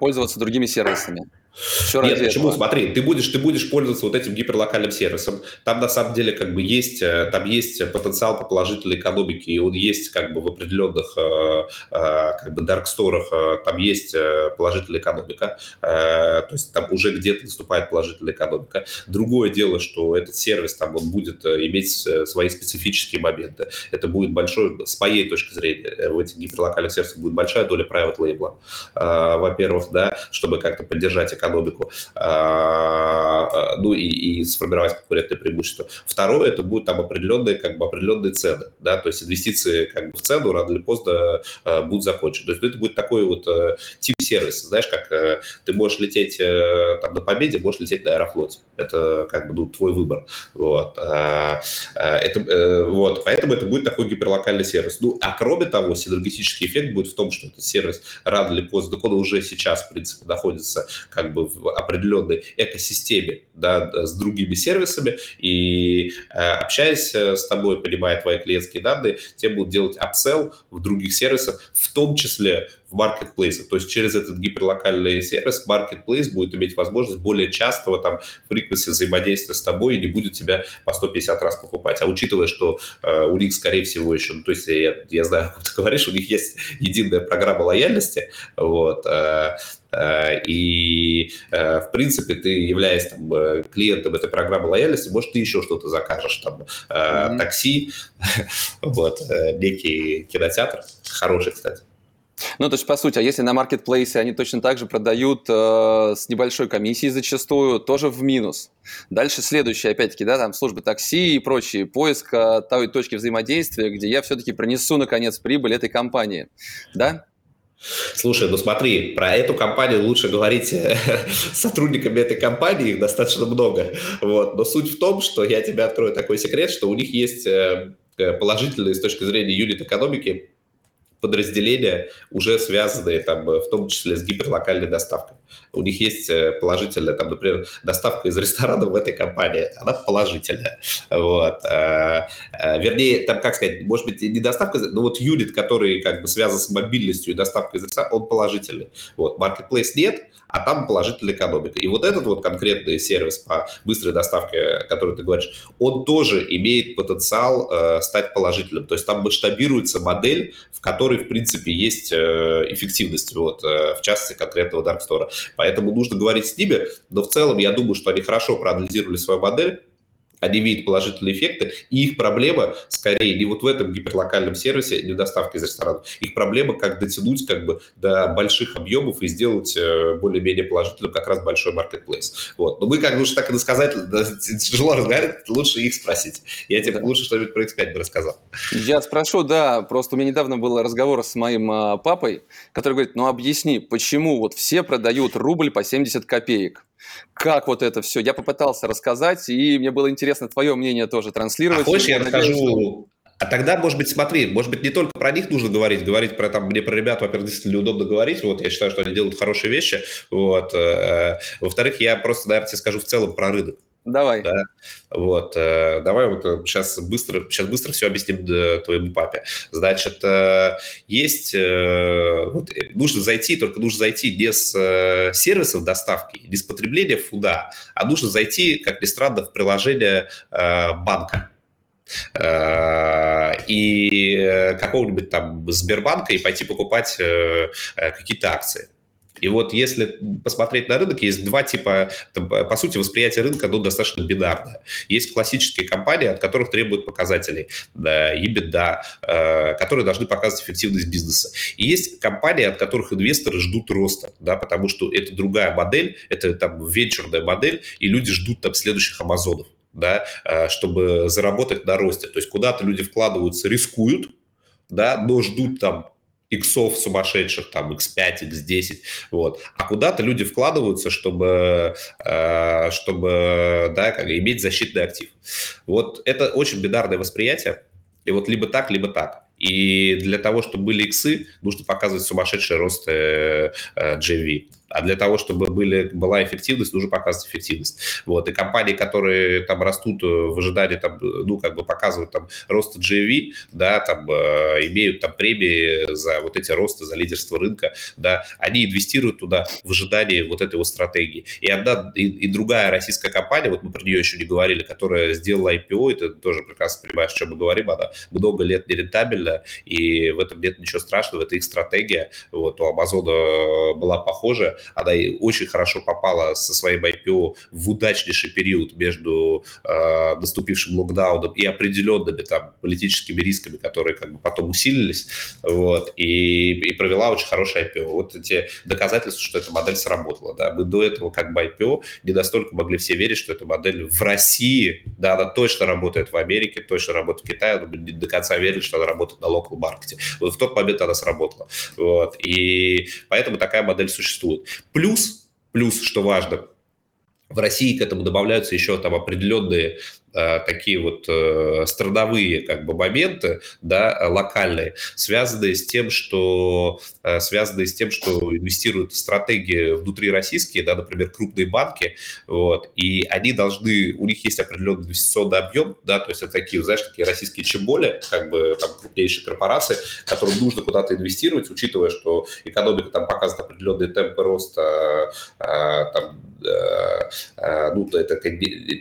пользоваться другими сервисами. Все Нет, почему? Этого. Смотри, ты будешь, ты будешь пользоваться вот этим гиперлокальным сервисом. Там на самом деле как бы есть, э, там есть потенциал по положительной экономике, и он есть как бы в определенных э, э, как бы дарксторах, там есть положительная экономика, то есть там уже где-то наступает положительная экономика. Другое дело, что этот сервис там он будет иметь свои специфические моменты. Это будет большой, с моей точки зрения, в этих гиперлокальных сервисах будет большая доля private label, во-первых, да, чтобы как-то поддержать экономику экономику, а, а, ну и, и сформировать конкурентное преимущество. Второе, это будут там определенные, как бы определенные цены, да, то есть инвестиции как бы в цену рано или поздно а, будут закончены. То есть это будет такой вот э, тип сервиса, знаешь, как э, ты можешь лететь э, там на Победе, можешь лететь на Аэрофлоте. Это как бы ну, твой выбор. Вот. Это, вот. Поэтому это будет такой гиперлокальный сервис. Ну, а кроме того, синергетический эффект будет в том, что этот сервис рано или поздно, он уже сейчас, в принципе, находится как бы бы в определенной экосистеме, да, с другими сервисами, и э, общаясь э, с тобой, понимая твои клиентские данные, тебе будут делать апсел в других сервисах, в том числе в маркетплейсе. То есть через этот гиперлокальный сервис маркетплейс будет иметь возможность более частого там фриквенции взаимодействия с тобой и не будет тебя по 150 раз покупать. А учитывая, что э, у них, скорее всего, еще, ну, то есть я, я знаю, как ты говоришь, у них есть единая программа лояльности, вот, э, э, и, э, в принципе, ты, являясь там, э, клиентом этой программы лояльности, может, ты еще что-то закажешь, там, mm-hmm. такси, вот, некий кинотеатр, хороший, кстати. Ну, то есть, по сути, а если на маркетплейсе они точно так же продают э, с небольшой комиссией зачастую, тоже в минус. Дальше следующее, опять-таки, да, там службы такси и прочие, поиск э, той точки взаимодействия, где я все-таки принесу, наконец, прибыль этой компании, да? Слушай, ну смотри, про эту компанию лучше говорить с сотрудниками этой компании, их достаточно много. Вот. Но суть в том, что я тебе открою такой секрет, что у них есть э, положительные с точки зрения юнит-экономики подразделения, уже связанные там, э, в том числе с гиперлокальной доставкой. У них есть э, положительная, там, например, доставка из ресторана в этой компании, она положительная. Вот. Э, вернее, там, как сказать, может быть, не доставка, но вот юнит, который как бы связан с мобильностью и доставкой из ресторана, он положительный. Вот. Marketplace нет, а там положительная экономика. И вот этот вот конкретный сервис по быстрой доставке, который ты говоришь, он тоже имеет потенциал э, стать положительным. То есть там масштабируется модель, в которой, в принципе, есть э, эффективность, вот, э, в частности, конкретного Dark Store. Поэтому нужно говорить с ними, но в целом я думаю, что они хорошо проанализировали свою модель, они видят положительные эффекты, и их проблема скорее не вот в этом гиперлокальном сервисе, не доставки из ресторана. Их проблема, как дотянуть как бы до больших объемов и сделать э, более-менее положительным как раз большой маркетплейс. Вот. Но мы, как лучше так и сказать, тяжело разговаривать, лучше их спросить. Я тебе лучше что-нибудь про X5 бы рассказал. Я спрошу, да, просто у меня недавно был разговор с моим а, папой, который говорит, ну объясни, почему вот все продают рубль по 70 копеек? Как вот это все. Я попытался рассказать, и мне было интересно твое мнение тоже транслировать. А хочешь, я расскажу а тогда, может быть, смотри, может быть, не только про них нужно говорить, говорить про там, мне про ребят, во-первых, действительно удобно говорить, вот, я считаю, что они делают хорошие вещи, вот, э, во-вторых, я просто, наверное, тебе скажу в целом про рынок. Давай. Да? Вот, э, давай вот сейчас быстро, сейчас быстро все объясним твоему папе. Значит, э, есть, э, вот, нужно зайти, только нужно зайти не с сервисов доставки, с потребления фуда, а нужно зайти, как ни странно, в приложение банка и какого-нибудь там Сбербанка и пойти покупать какие-то акции. И вот если посмотреть на рынок, есть два типа, по сути, восприятие рынка, оно достаточно бинарное. Есть классические компании, от которых требуют показателей, да, EBITDA, э, которые должны показывать эффективность бизнеса. И есть компании, от которых инвесторы ждут роста, да, потому что это другая модель, это там венчурная модель, и люди ждут там следующих Амазонов да, э, чтобы заработать на росте. То есть куда-то люди вкладываются, рискуют, да, но ждут там иксов сумасшедших, там, x5, x10, вот. А куда-то люди вкладываются, чтобы, э, чтобы, да, как, иметь защитный актив. Вот это очень бинарное восприятие, и вот либо так, либо так. И для того, чтобы были иксы, нужно показывать сумасшедший рост э, э, GV. А для того, чтобы были, была эффективность, нужно показывать эффективность. Вот. И компании, которые там растут э, в ожидании, там, ну, как бы показывают там рост GV, да, там, э, имеют там премии за вот эти росты, за лидерство рынка, да, они инвестируют туда в ожидании вот этой вот стратегии. И одна, и, и другая российская компания, вот мы про нее еще не говорили, которая сделала IPO, это тоже прекрасно понимаешь, о чем мы говорим, она много лет нерентабельна, и в этом нет ничего страшного, это их стратегия. Вот, у Амазона была похожая, она очень хорошо попала со своим IPO в удачнейший период между э, наступившим локдауном и определенными там политическими рисками, которые как бы потом усилились, вот, и, и провела очень хорошее IPO. Вот эти доказательства, что эта модель сработала, да, мы до этого как бы IPO не настолько могли все верить, что эта модель в России, да, она точно работает в Америке, точно работает в Китае, но мы не до конца верили, что она работает на local маркете. Вот в тот момент она сработала. Вот. И поэтому такая модель существует. Плюс, плюс, что важно, в России к этому добавляются еще там определенные такие вот э, страновые как бы моменты, да, локальные, связанные с тем, что э, связанные с тем, что инвестируют в стратегии внутри российские, да, например, крупные банки, вот, и они должны, у них есть определенный инвестиционный объем, да, то есть это такие, знаешь, такие российские чеболи, как бы там крупнейшие корпорации, которым нужно куда-то инвестировать, учитывая, что экономика там показывает определенные темпы роста, там, ну, это,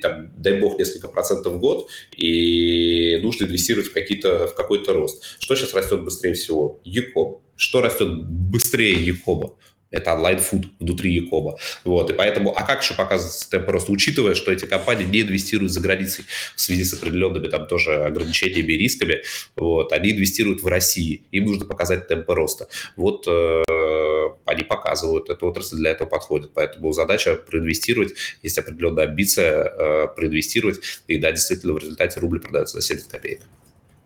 там, дай бог, несколько процентов в год, и нужно инвестировать в, какие-то, в какой-то рост. Что сейчас растет быстрее всего? Яком. Что растет быстрее Якома? Это онлайн-фуд внутри Якома. Вот. И поэтому, а как еще показывается темп роста, учитывая, что эти компании не инвестируют за границей в связи с определенными там тоже ограничениями и рисками, вот, они инвестируют в России, им нужно показать темпы роста. Вот э, они показывают, эта отрасль для этого подходит. Поэтому задача проинвестировать, есть определенная амбиция э, проинвестировать, и да, действительно в результате рубль продается за 70 копеек.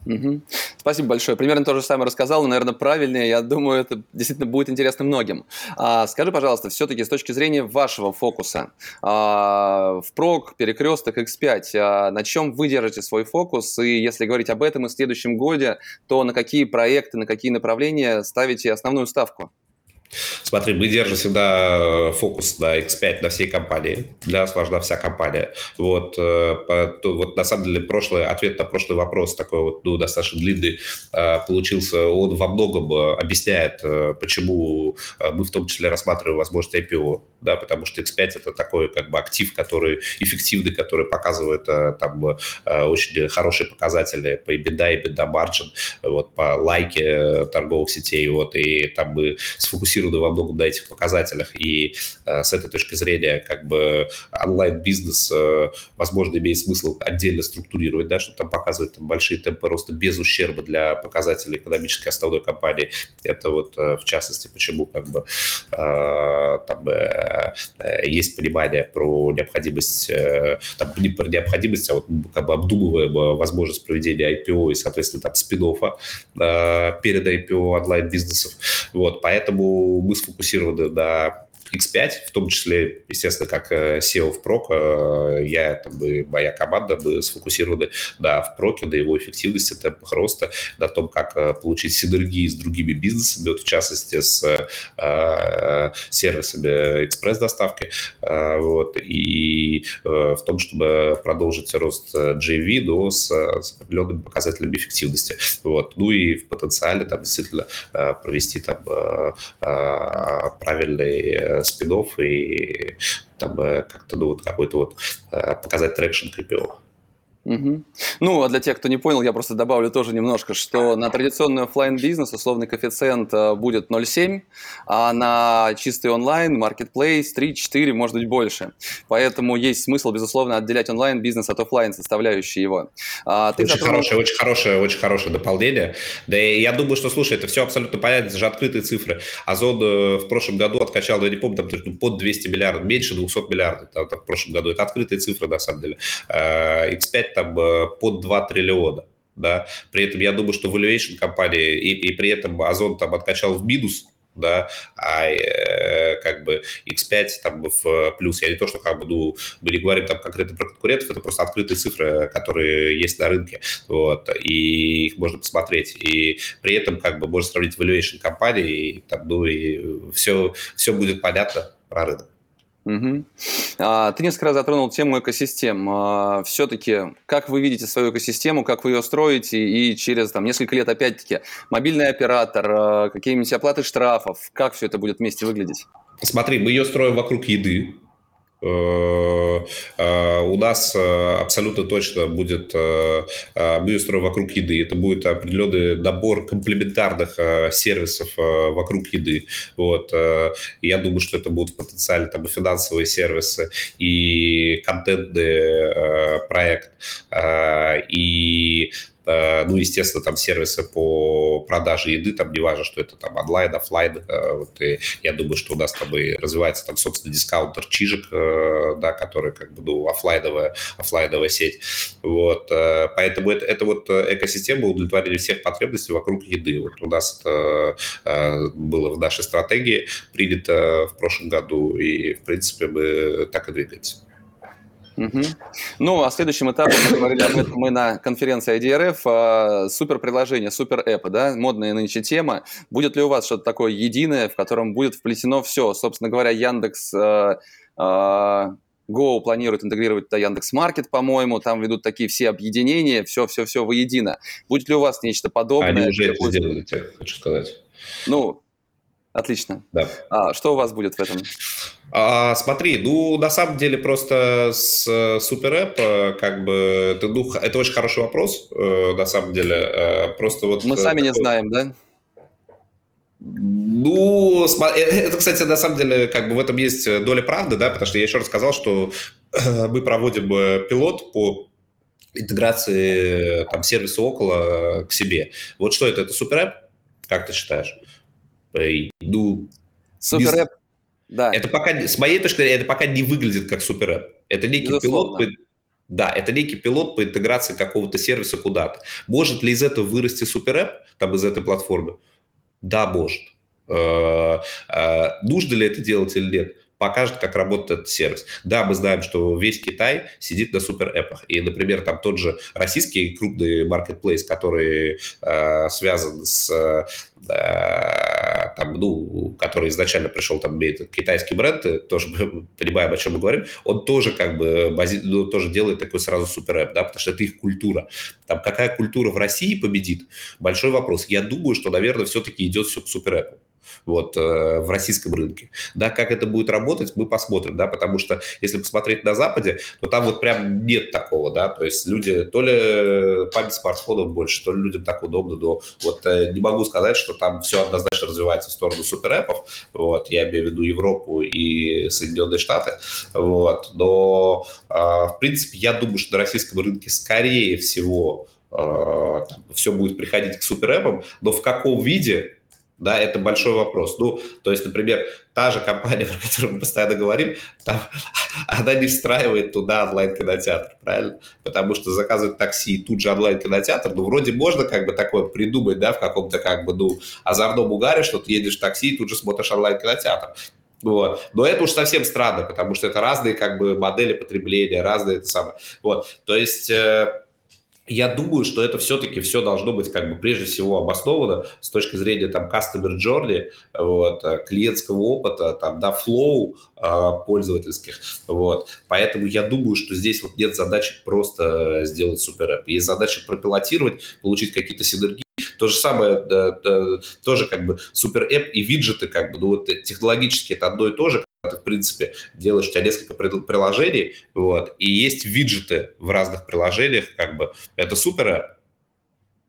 Угу. Спасибо большое. Примерно то же самое рассказал, но, наверное, правильнее. Я думаю, это действительно будет интересно многим. А, скажи, пожалуйста, все-таки с точки зрения вашего фокуса, а, в ПРОК, Перекресток, X5, а, на чем вы держите свой фокус? И если говорить об этом и в следующем годе, то на какие проекты, на какие направления ставите основную ставку? Смотри, мы держим всегда э, фокус на X5 на всей компании. Для нас важна вся компания. Вот, э, вот на самом деле прошлый, ответ на прошлый вопрос такой вот ну, достаточно длинный э, получился. Он во многом объясняет, почему мы в том числе рассматриваем возможность IPO. Да, потому что X5 это такой как бы актив, который эффективный, который показывает там очень хорошие показатели по EBITDA, EBITDA margin, вот, по лайке торговых сетей. Вот, и там мы сфокусированы сфокусированы во многом на этих показателях, и э, с этой точки зрения как бы онлайн-бизнес, э, возможно, имеет смысл отдельно структурировать, да, чтобы там показывать там, большие темпы роста без ущерба для показателей экономической основной компании. Это вот э, в частности, почему как бы там есть понимание про необходимость, там, не про необходимость, а вот как бы обдумываем возможность проведения IPO и, соответственно, там спин перед IPO онлайн-бизнесов. Вот, поэтому мы сфокусированы на X5, в том числе, естественно, как э, SEO в прок, э, я там, и моя команда мы сфокусированы да, в проке, на его эффективности, темпах роста, на том, как э, получить синергии с другими бизнесами, вот, в частности, с сервисами экспресс-доставки, вот, и в том, чтобы продолжить рост JV, но с, с определенными показателями эффективности. Вот. Ну и в потенциале там действительно провести там правильный spin-off и там как-то ну, вот какой-то вот э, показать traction к IPO. Угу. Ну, а для тех, кто не понял, я просто добавлю тоже немножко, что на традиционный офлайн бизнес условный коэффициент э, будет 0,7, а на чистый онлайн, marketplace 3-4, может быть больше. Поэтому есть смысл, безусловно, отделять онлайн бизнес от офлайн составляющей его. А, ты очень затронул... хорошее, очень хорошее, очень хорошее дополнение. Да и я думаю, что, слушай, это все абсолютно понятно, это же открытые цифры. Озон э, в прошлом году откачал, я не помню, там под 200 миллиардов, меньше 200 миллиардов там, в прошлом году. Это открытые цифры, на самом деле. X5 э, там э, под 2 триллиона. Да? При этом я думаю, что valuation компании и, и при этом Озон там откачал в минус, да, а э, как бы X5 там в плюс. Я не то, что как бы, ну, мы не говорим там конкретно про конкурентов, это просто открытые цифры, которые есть на рынке, вот, и их можно посмотреть. И при этом как бы можно сравнить valuation компании, и, там, ну, и все, все будет понятно про рынок. Угу. А, ты несколько раз затронул тему экосистем. А, все-таки, как вы видите свою экосистему, как вы ее строите, и через там, несколько лет, опять-таки, мобильный оператор, а, какие-нибудь оплаты штрафов, как все это будет вместе выглядеть? Смотри, мы ее строим вокруг еды, у нас э, абсолютно точно будет, мы строим вокруг еды, это будет определенный набор комплементарных сервисов вокруг еды. Вот. Я думаю, что это будут потенциально там, и финансовые сервисы, и контентный проект, и Э, ну, естественно, там сервисы по продаже еды, там не важно, что это там онлайн, офлайн. Э, вот, и я думаю, что у нас там и развивается там, собственно, дискаунтер Чижик, э, да, который как бы, ну, офлайновая, офлайновая сеть. Вот, поэтому это, это вот экосистема удовлетворения всех потребностей вокруг еды. Вот у нас это было в нашей стратегии принято в прошлом году, и, в принципе, мы так и двигаемся. Угу. Ну, а следующем этапе, мы говорили об этом мы на конференции IDRF, а, супер приложение, супер эпы, да, модная нынче тема. Будет ли у вас что-то такое единое, в котором будет вплетено все? Собственно говоря, Яндекс а, а, Go планирует интегрировать туда Яндекс Маркет, по-моему, там ведут такие все объединения, все-все-все воедино. Будет ли у вас нечто подобное? Они уже это сделали, хочу сказать. Ну, отлично. Да. А, что у вас будет в этом? А, смотри, ну, на самом деле, просто с Super App, э, как бы, это, ну, это очень хороший вопрос, э, на самом деле. Э, просто вот... Мы сами такой... не знаем, да? Ну, это, кстати, на самом деле, как бы в этом есть доля правды, да, потому что я еще раз сказал, что мы проводим пилот по интеграции там сервиса около к себе. Вот что это? Это App? Как ты считаешь? Ну, Super App да. Это пока, с моей точки зрения, это пока не выглядит как супер Это некий Безусловно. пилот по, да, это некий пилот по интеграции какого-то сервиса куда-то. Может ли из этого вырасти супер там из этой платформы? Да, может. Э, э, нужно ли это делать или нет? Покажет, как работает этот сервис. Да, мы знаем, что весь Китай сидит на супер-эпах. И, например, там тот же российский крупный маркетплейс, который э, связан с э, там, ну, который изначально пришел, там, китайский бренд, э, тоже мы понимаем, о чем мы говорим, он тоже как бы бази, ну, тоже делает такой сразу супер-эп, да, потому что это их культура. Там какая культура в России победит? Большой вопрос. Я думаю, что, наверное, все-таки идет все к супер-эпу вот, э, в российском рынке. Да, как это будет работать, мы посмотрим, да, потому что если посмотреть на Западе, то там вот прям нет такого, да, то есть люди, то ли память смартфонов больше, то ли людям так удобно, но вот э, не могу сказать, что там все однозначно развивается в сторону суперэпов, вот, я имею в виду Европу и Соединенные Штаты, вот, но, в принципе, я думаю, что на российском рынке, скорее всего, все будет приходить к суперэпам, но в каком виде, да, это большой вопрос. Ну, то есть, например, та же компания, про которую мы постоянно говорим, там, она не встраивает туда онлайн-кинотеатр, правильно? Потому что заказывать такси и тут же онлайн-кинотеатр, ну, вроде можно как бы такое придумать, да, в каком-то как бы, ну, озорном угаре, что ты едешь в такси и тут же смотришь онлайн-кинотеатр. Вот. Но это уж совсем странно, потому что это разные как бы модели потребления, разные это самое. Вот. То есть э, я думаю, что это все-таки все должно быть как бы прежде всего обосновано с точки зрения там customer journey, вот, э, клиентского опыта, там, да, flow э, пользовательских, вот. Поэтому я думаю, что здесь вот нет задачи просто сделать супер app. Есть задача пропилотировать, получить какие-то синергии, то же самое, да, да, тоже как бы супер app и виджеты, как бы, ну вот технологически это одно и то же, ты, в принципе, делаешь у тебя несколько приложений, вот, и есть виджеты в разных приложениях, как бы, это супер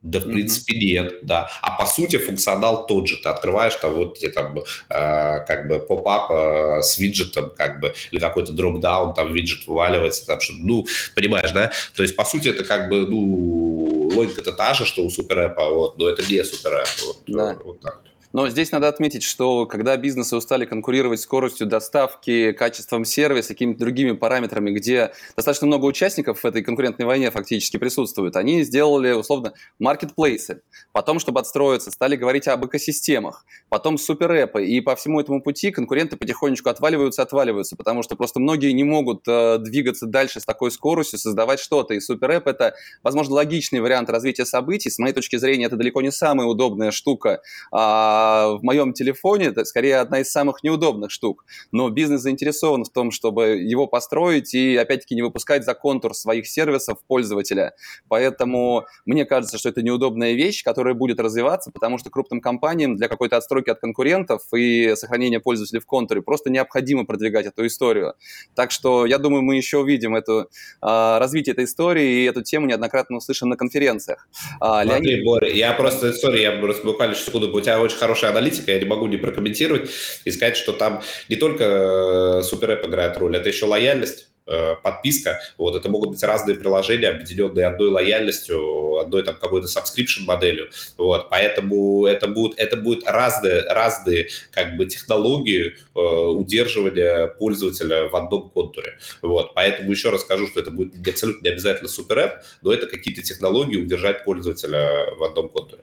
да, в принципе, нет, да. А по сути функционал тот же. Ты открываешь там вот где там э, как бы поп-ап э, с виджетом, как бы, или какой-то дроп-даун, там виджет вываливается, там что ну, понимаешь, да? То есть, по сути, это как бы, ну, логика-то та же, что у суперэпа, вот, но это не суперэп. Вот, да. вот так. Но здесь надо отметить, что когда бизнесы устали конкурировать скоростью доставки, качеством сервиса, какими-то другими параметрами, где достаточно много участников в этой конкурентной войне фактически присутствуют, они сделали, условно, маркетплейсы. Потом, чтобы отстроиться, стали говорить об экосистемах. Потом суперэпы. И по всему этому пути конкуренты потихонечку отваливаются, отваливаются, потому что просто многие не могут э, двигаться дальше с такой скоростью, создавать что-то. И суперэп — это, возможно, логичный вариант развития событий. С моей точки зрения, это далеко не самая удобная штука. А, а в моем телефоне это скорее одна из самых неудобных штук. Но бизнес заинтересован в том, чтобы его построить и, опять-таки, не выпускать за контур своих сервисов пользователя. Поэтому мне кажется, что это неудобная вещь, которая будет развиваться, потому что крупным компаниям для какой-то отстройки от конкурентов и сохранения пользователей в контуре просто необходимо продвигать эту историю. Так что я думаю, мы еще увидим это, а, развитие этой истории, и эту тему неоднократно услышим на конференциях. А, Смотри, Леонид... Боря, я просто, сори, я буквально секунду, у тебя очень хороший хорошая аналитика, я не могу не прокомментировать и сказать, что там не только э, суперэп играет роль, это еще лояльность э, подписка. Вот это могут быть разные приложения, объединенные одной лояльностью, одной там какой-то subscription моделью. Вот, поэтому это будет, это будет разные, разные как бы технологии э, удерживания пользователя в одном контуре. Вот, поэтому еще раз скажу, что это будет абсолютно не обязательно супер но это какие-то технологии удержать пользователя в одном контуре.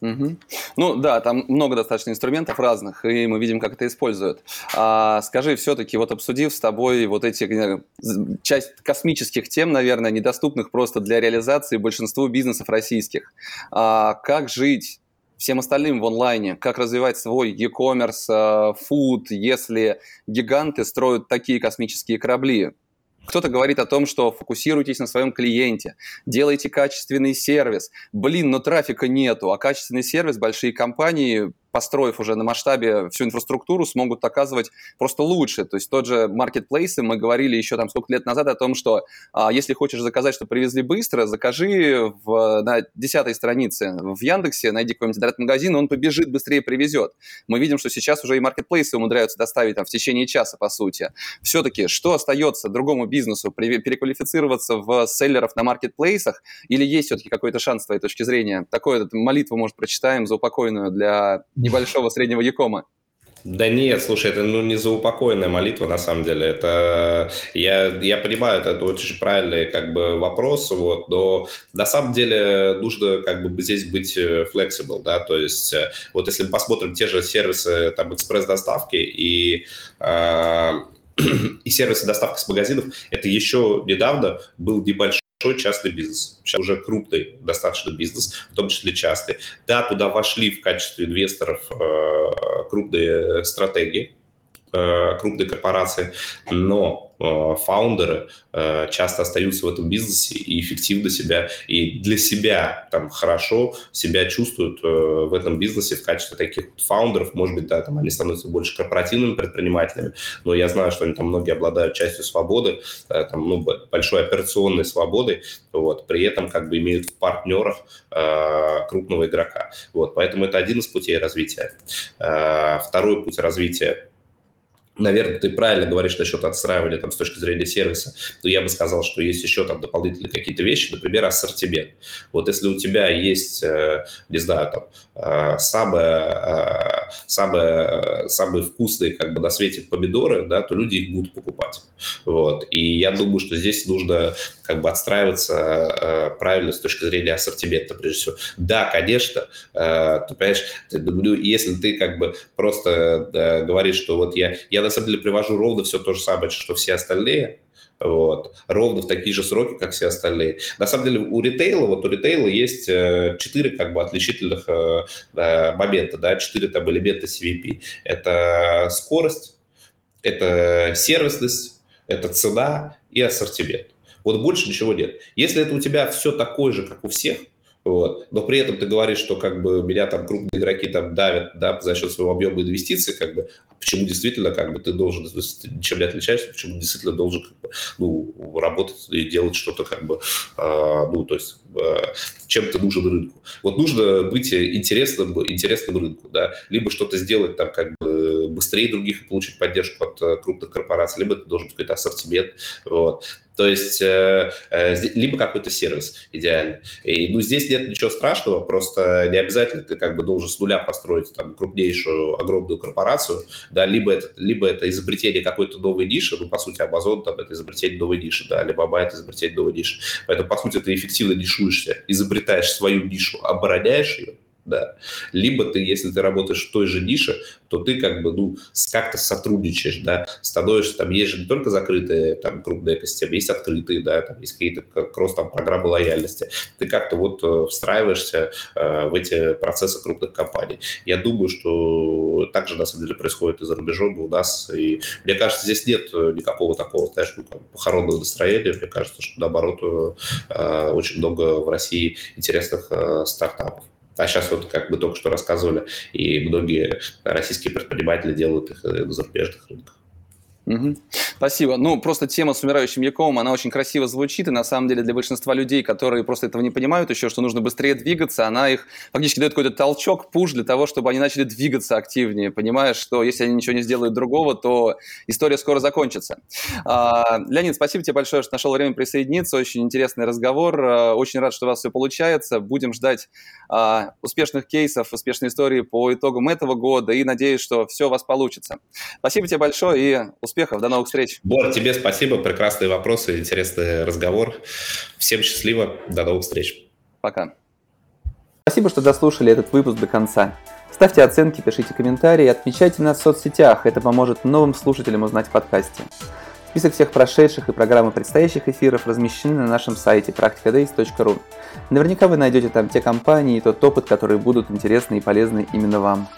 Угу. Ну да, там много достаточно инструментов разных, и мы видим, как это используют. А, скажи, все-таки, вот обсудив с тобой вот эти часть космических тем, наверное, недоступных просто для реализации большинству бизнесов российских, а, как жить всем остальным в онлайне, как развивать свой e-commerce, food, а, если гиганты строят такие космические корабли. Кто-то говорит о том, что фокусируйтесь на своем клиенте, делайте качественный сервис. Блин, но трафика нету, а качественный сервис большие компании построив уже на масштабе всю инфраструктуру, смогут оказывать просто лучше. То есть тот же marketplace, мы говорили еще там сколько лет назад о том, что а, если хочешь заказать, что привезли быстро, закажи в, на десятой странице в Яндексе, найди какой-нибудь интернет-магазин, он побежит, быстрее привезет. Мы видим, что сейчас уже и маркетплейсы умудряются доставить там в течение часа, по сути. Все-таки, что остается другому бизнесу? Переквалифицироваться в селлеров на маркетплейсах или есть все-таки какой-то шанс с твоей точки зрения? Такое молитву, может, прочитаем за упокойную для небольшого среднего якома. Да нет, слушай, это ну, не заупокойная молитва, на самом деле. Это я, я понимаю, это очень правильный как бы вопрос, вот, но на самом деле нужно как бы здесь быть э, flexible, да, то есть э, вот если мы посмотрим те же сервисы там экспресс-доставки и э, и сервисы доставки с магазинов, это еще недавно был небольшой большой частный бизнес, уже крупный достаточно бизнес, в том числе частный. Да, туда вошли в качестве инвесторов э, крупные стратегии, крупные корпорации, но Э, фаундеры э, часто остаются в этом бизнесе и эффективно себя, и для себя там хорошо себя чувствуют э, в этом бизнесе в качестве таких фаундеров. Может быть, да, там они становятся больше корпоративными предпринимателями, но я знаю, что они там многие обладают частью свободы, там, ну, большой операционной свободы, вот, при этом как бы имеют в партнерах крупного игрока. Вот, поэтому это один из путей развития. Второй путь развития наверное, ты правильно говоришь насчет отстраивания там, с точки зрения сервиса, но я бы сказал, что есть еще там дополнительные какие-то вещи, например, ассортимент. Вот если у тебя есть, э, не знаю, там, э, самые, э, самые, самые вкусные как бы на свете помидоры, да, то люди их будут покупать. Вот. И я думаю, что здесь нужно как бы отстраиваться правильно с точки зрения ассортимента, прежде всего. Да, конечно, ты понимаешь, если ты как бы просто говоришь, что вот я, я на самом деле привожу ровно все то же самое, что все остальные, вот, ровно в такие же сроки, как все остальные. На самом деле у ритейла, вот у ритейла есть э, четыре как бы отличительных э, момента, да, четыре там элемента CVP. Это скорость, это сервисность, это цена и ассортимент. Вот больше ничего нет. Если это у тебя все такое же, как у всех, вот. Но при этом ты говоришь, что как бы меня там крупные игроки там давят да, за счет своего объема инвестиций, как бы, почему действительно как бы ты должен, чем не отличаешься, почему действительно должен как бы, ну, работать и делать что-то как бы, э, ну, то есть э, чем ты нужен рынку. Вот нужно быть интересным, интересным рынку, да, либо что-то сделать там как бы быстрее других и получить поддержку от э, крупных корпораций, либо ты должен какой-то ассортимент, вот. То есть э, э, либо какой-то сервис идеальный. И, ну, здесь нет ничего страшного, просто не обязательно ты как бы должен с нуля построить там крупнейшую, огромную корпорацию, да, либо это, либо это изобретение какой-то новой ниши, ну, по сути, Amazon там это изобретение новой ниши, да, либо это изобретение новой ниши. Поэтому, по сути, ты эффективно нишуешься, изобретаешь свою нишу, обороняешь ее, да. Либо ты, если ты работаешь в той же нише, то ты как бы, ну, как-то сотрудничаешь, да, становишься, там есть же не только закрытые там крупные экосистемы, есть открытые, да, там есть какие-то кросс там программы лояльности. Ты как-то вот э, встраиваешься э, в эти процессы крупных компаний. Я думаю, что так же на самом деле происходит и за рубежом, и у нас. И мне кажется, здесь нет никакого такого, знаешь, ну, похоронного настроения. Мне кажется, что наоборот э, очень много в России интересных э, стартапов. А сейчас вот, как мы только что рассказывали, и многие российские предприниматели делают их на зарубежных рынках. Угу. Спасибо. Ну, просто тема с умирающим Яковом, она очень красиво звучит, и на самом деле для большинства людей, которые просто этого не понимают еще, что нужно быстрее двигаться, она их фактически дает какой-то толчок, пуш для того, чтобы они начали двигаться активнее, понимаешь, что если они ничего не сделают другого, то история скоро закончится. А, Леонид, спасибо тебе большое, что нашел время присоединиться, очень интересный разговор, а, очень рад, что у вас все получается, будем ждать а, успешных кейсов, успешной истории по итогам этого года, и надеюсь, что все у вас получится. Спасибо тебе большое и успехов успехов, до новых встреч. Бор, тебе спасибо, прекрасные вопросы, интересный разговор. Всем счастливо, до новых встреч. Пока. Спасибо, что дослушали этот выпуск до конца. Ставьте оценки, пишите комментарии, отмечайте нас в соцсетях, это поможет новым слушателям узнать в подкасте. Список всех прошедших и программы предстоящих эфиров размещены на нашем сайте practicadays.ru. Наверняка вы найдете там те компании и тот опыт, которые будут интересны и полезны именно вам.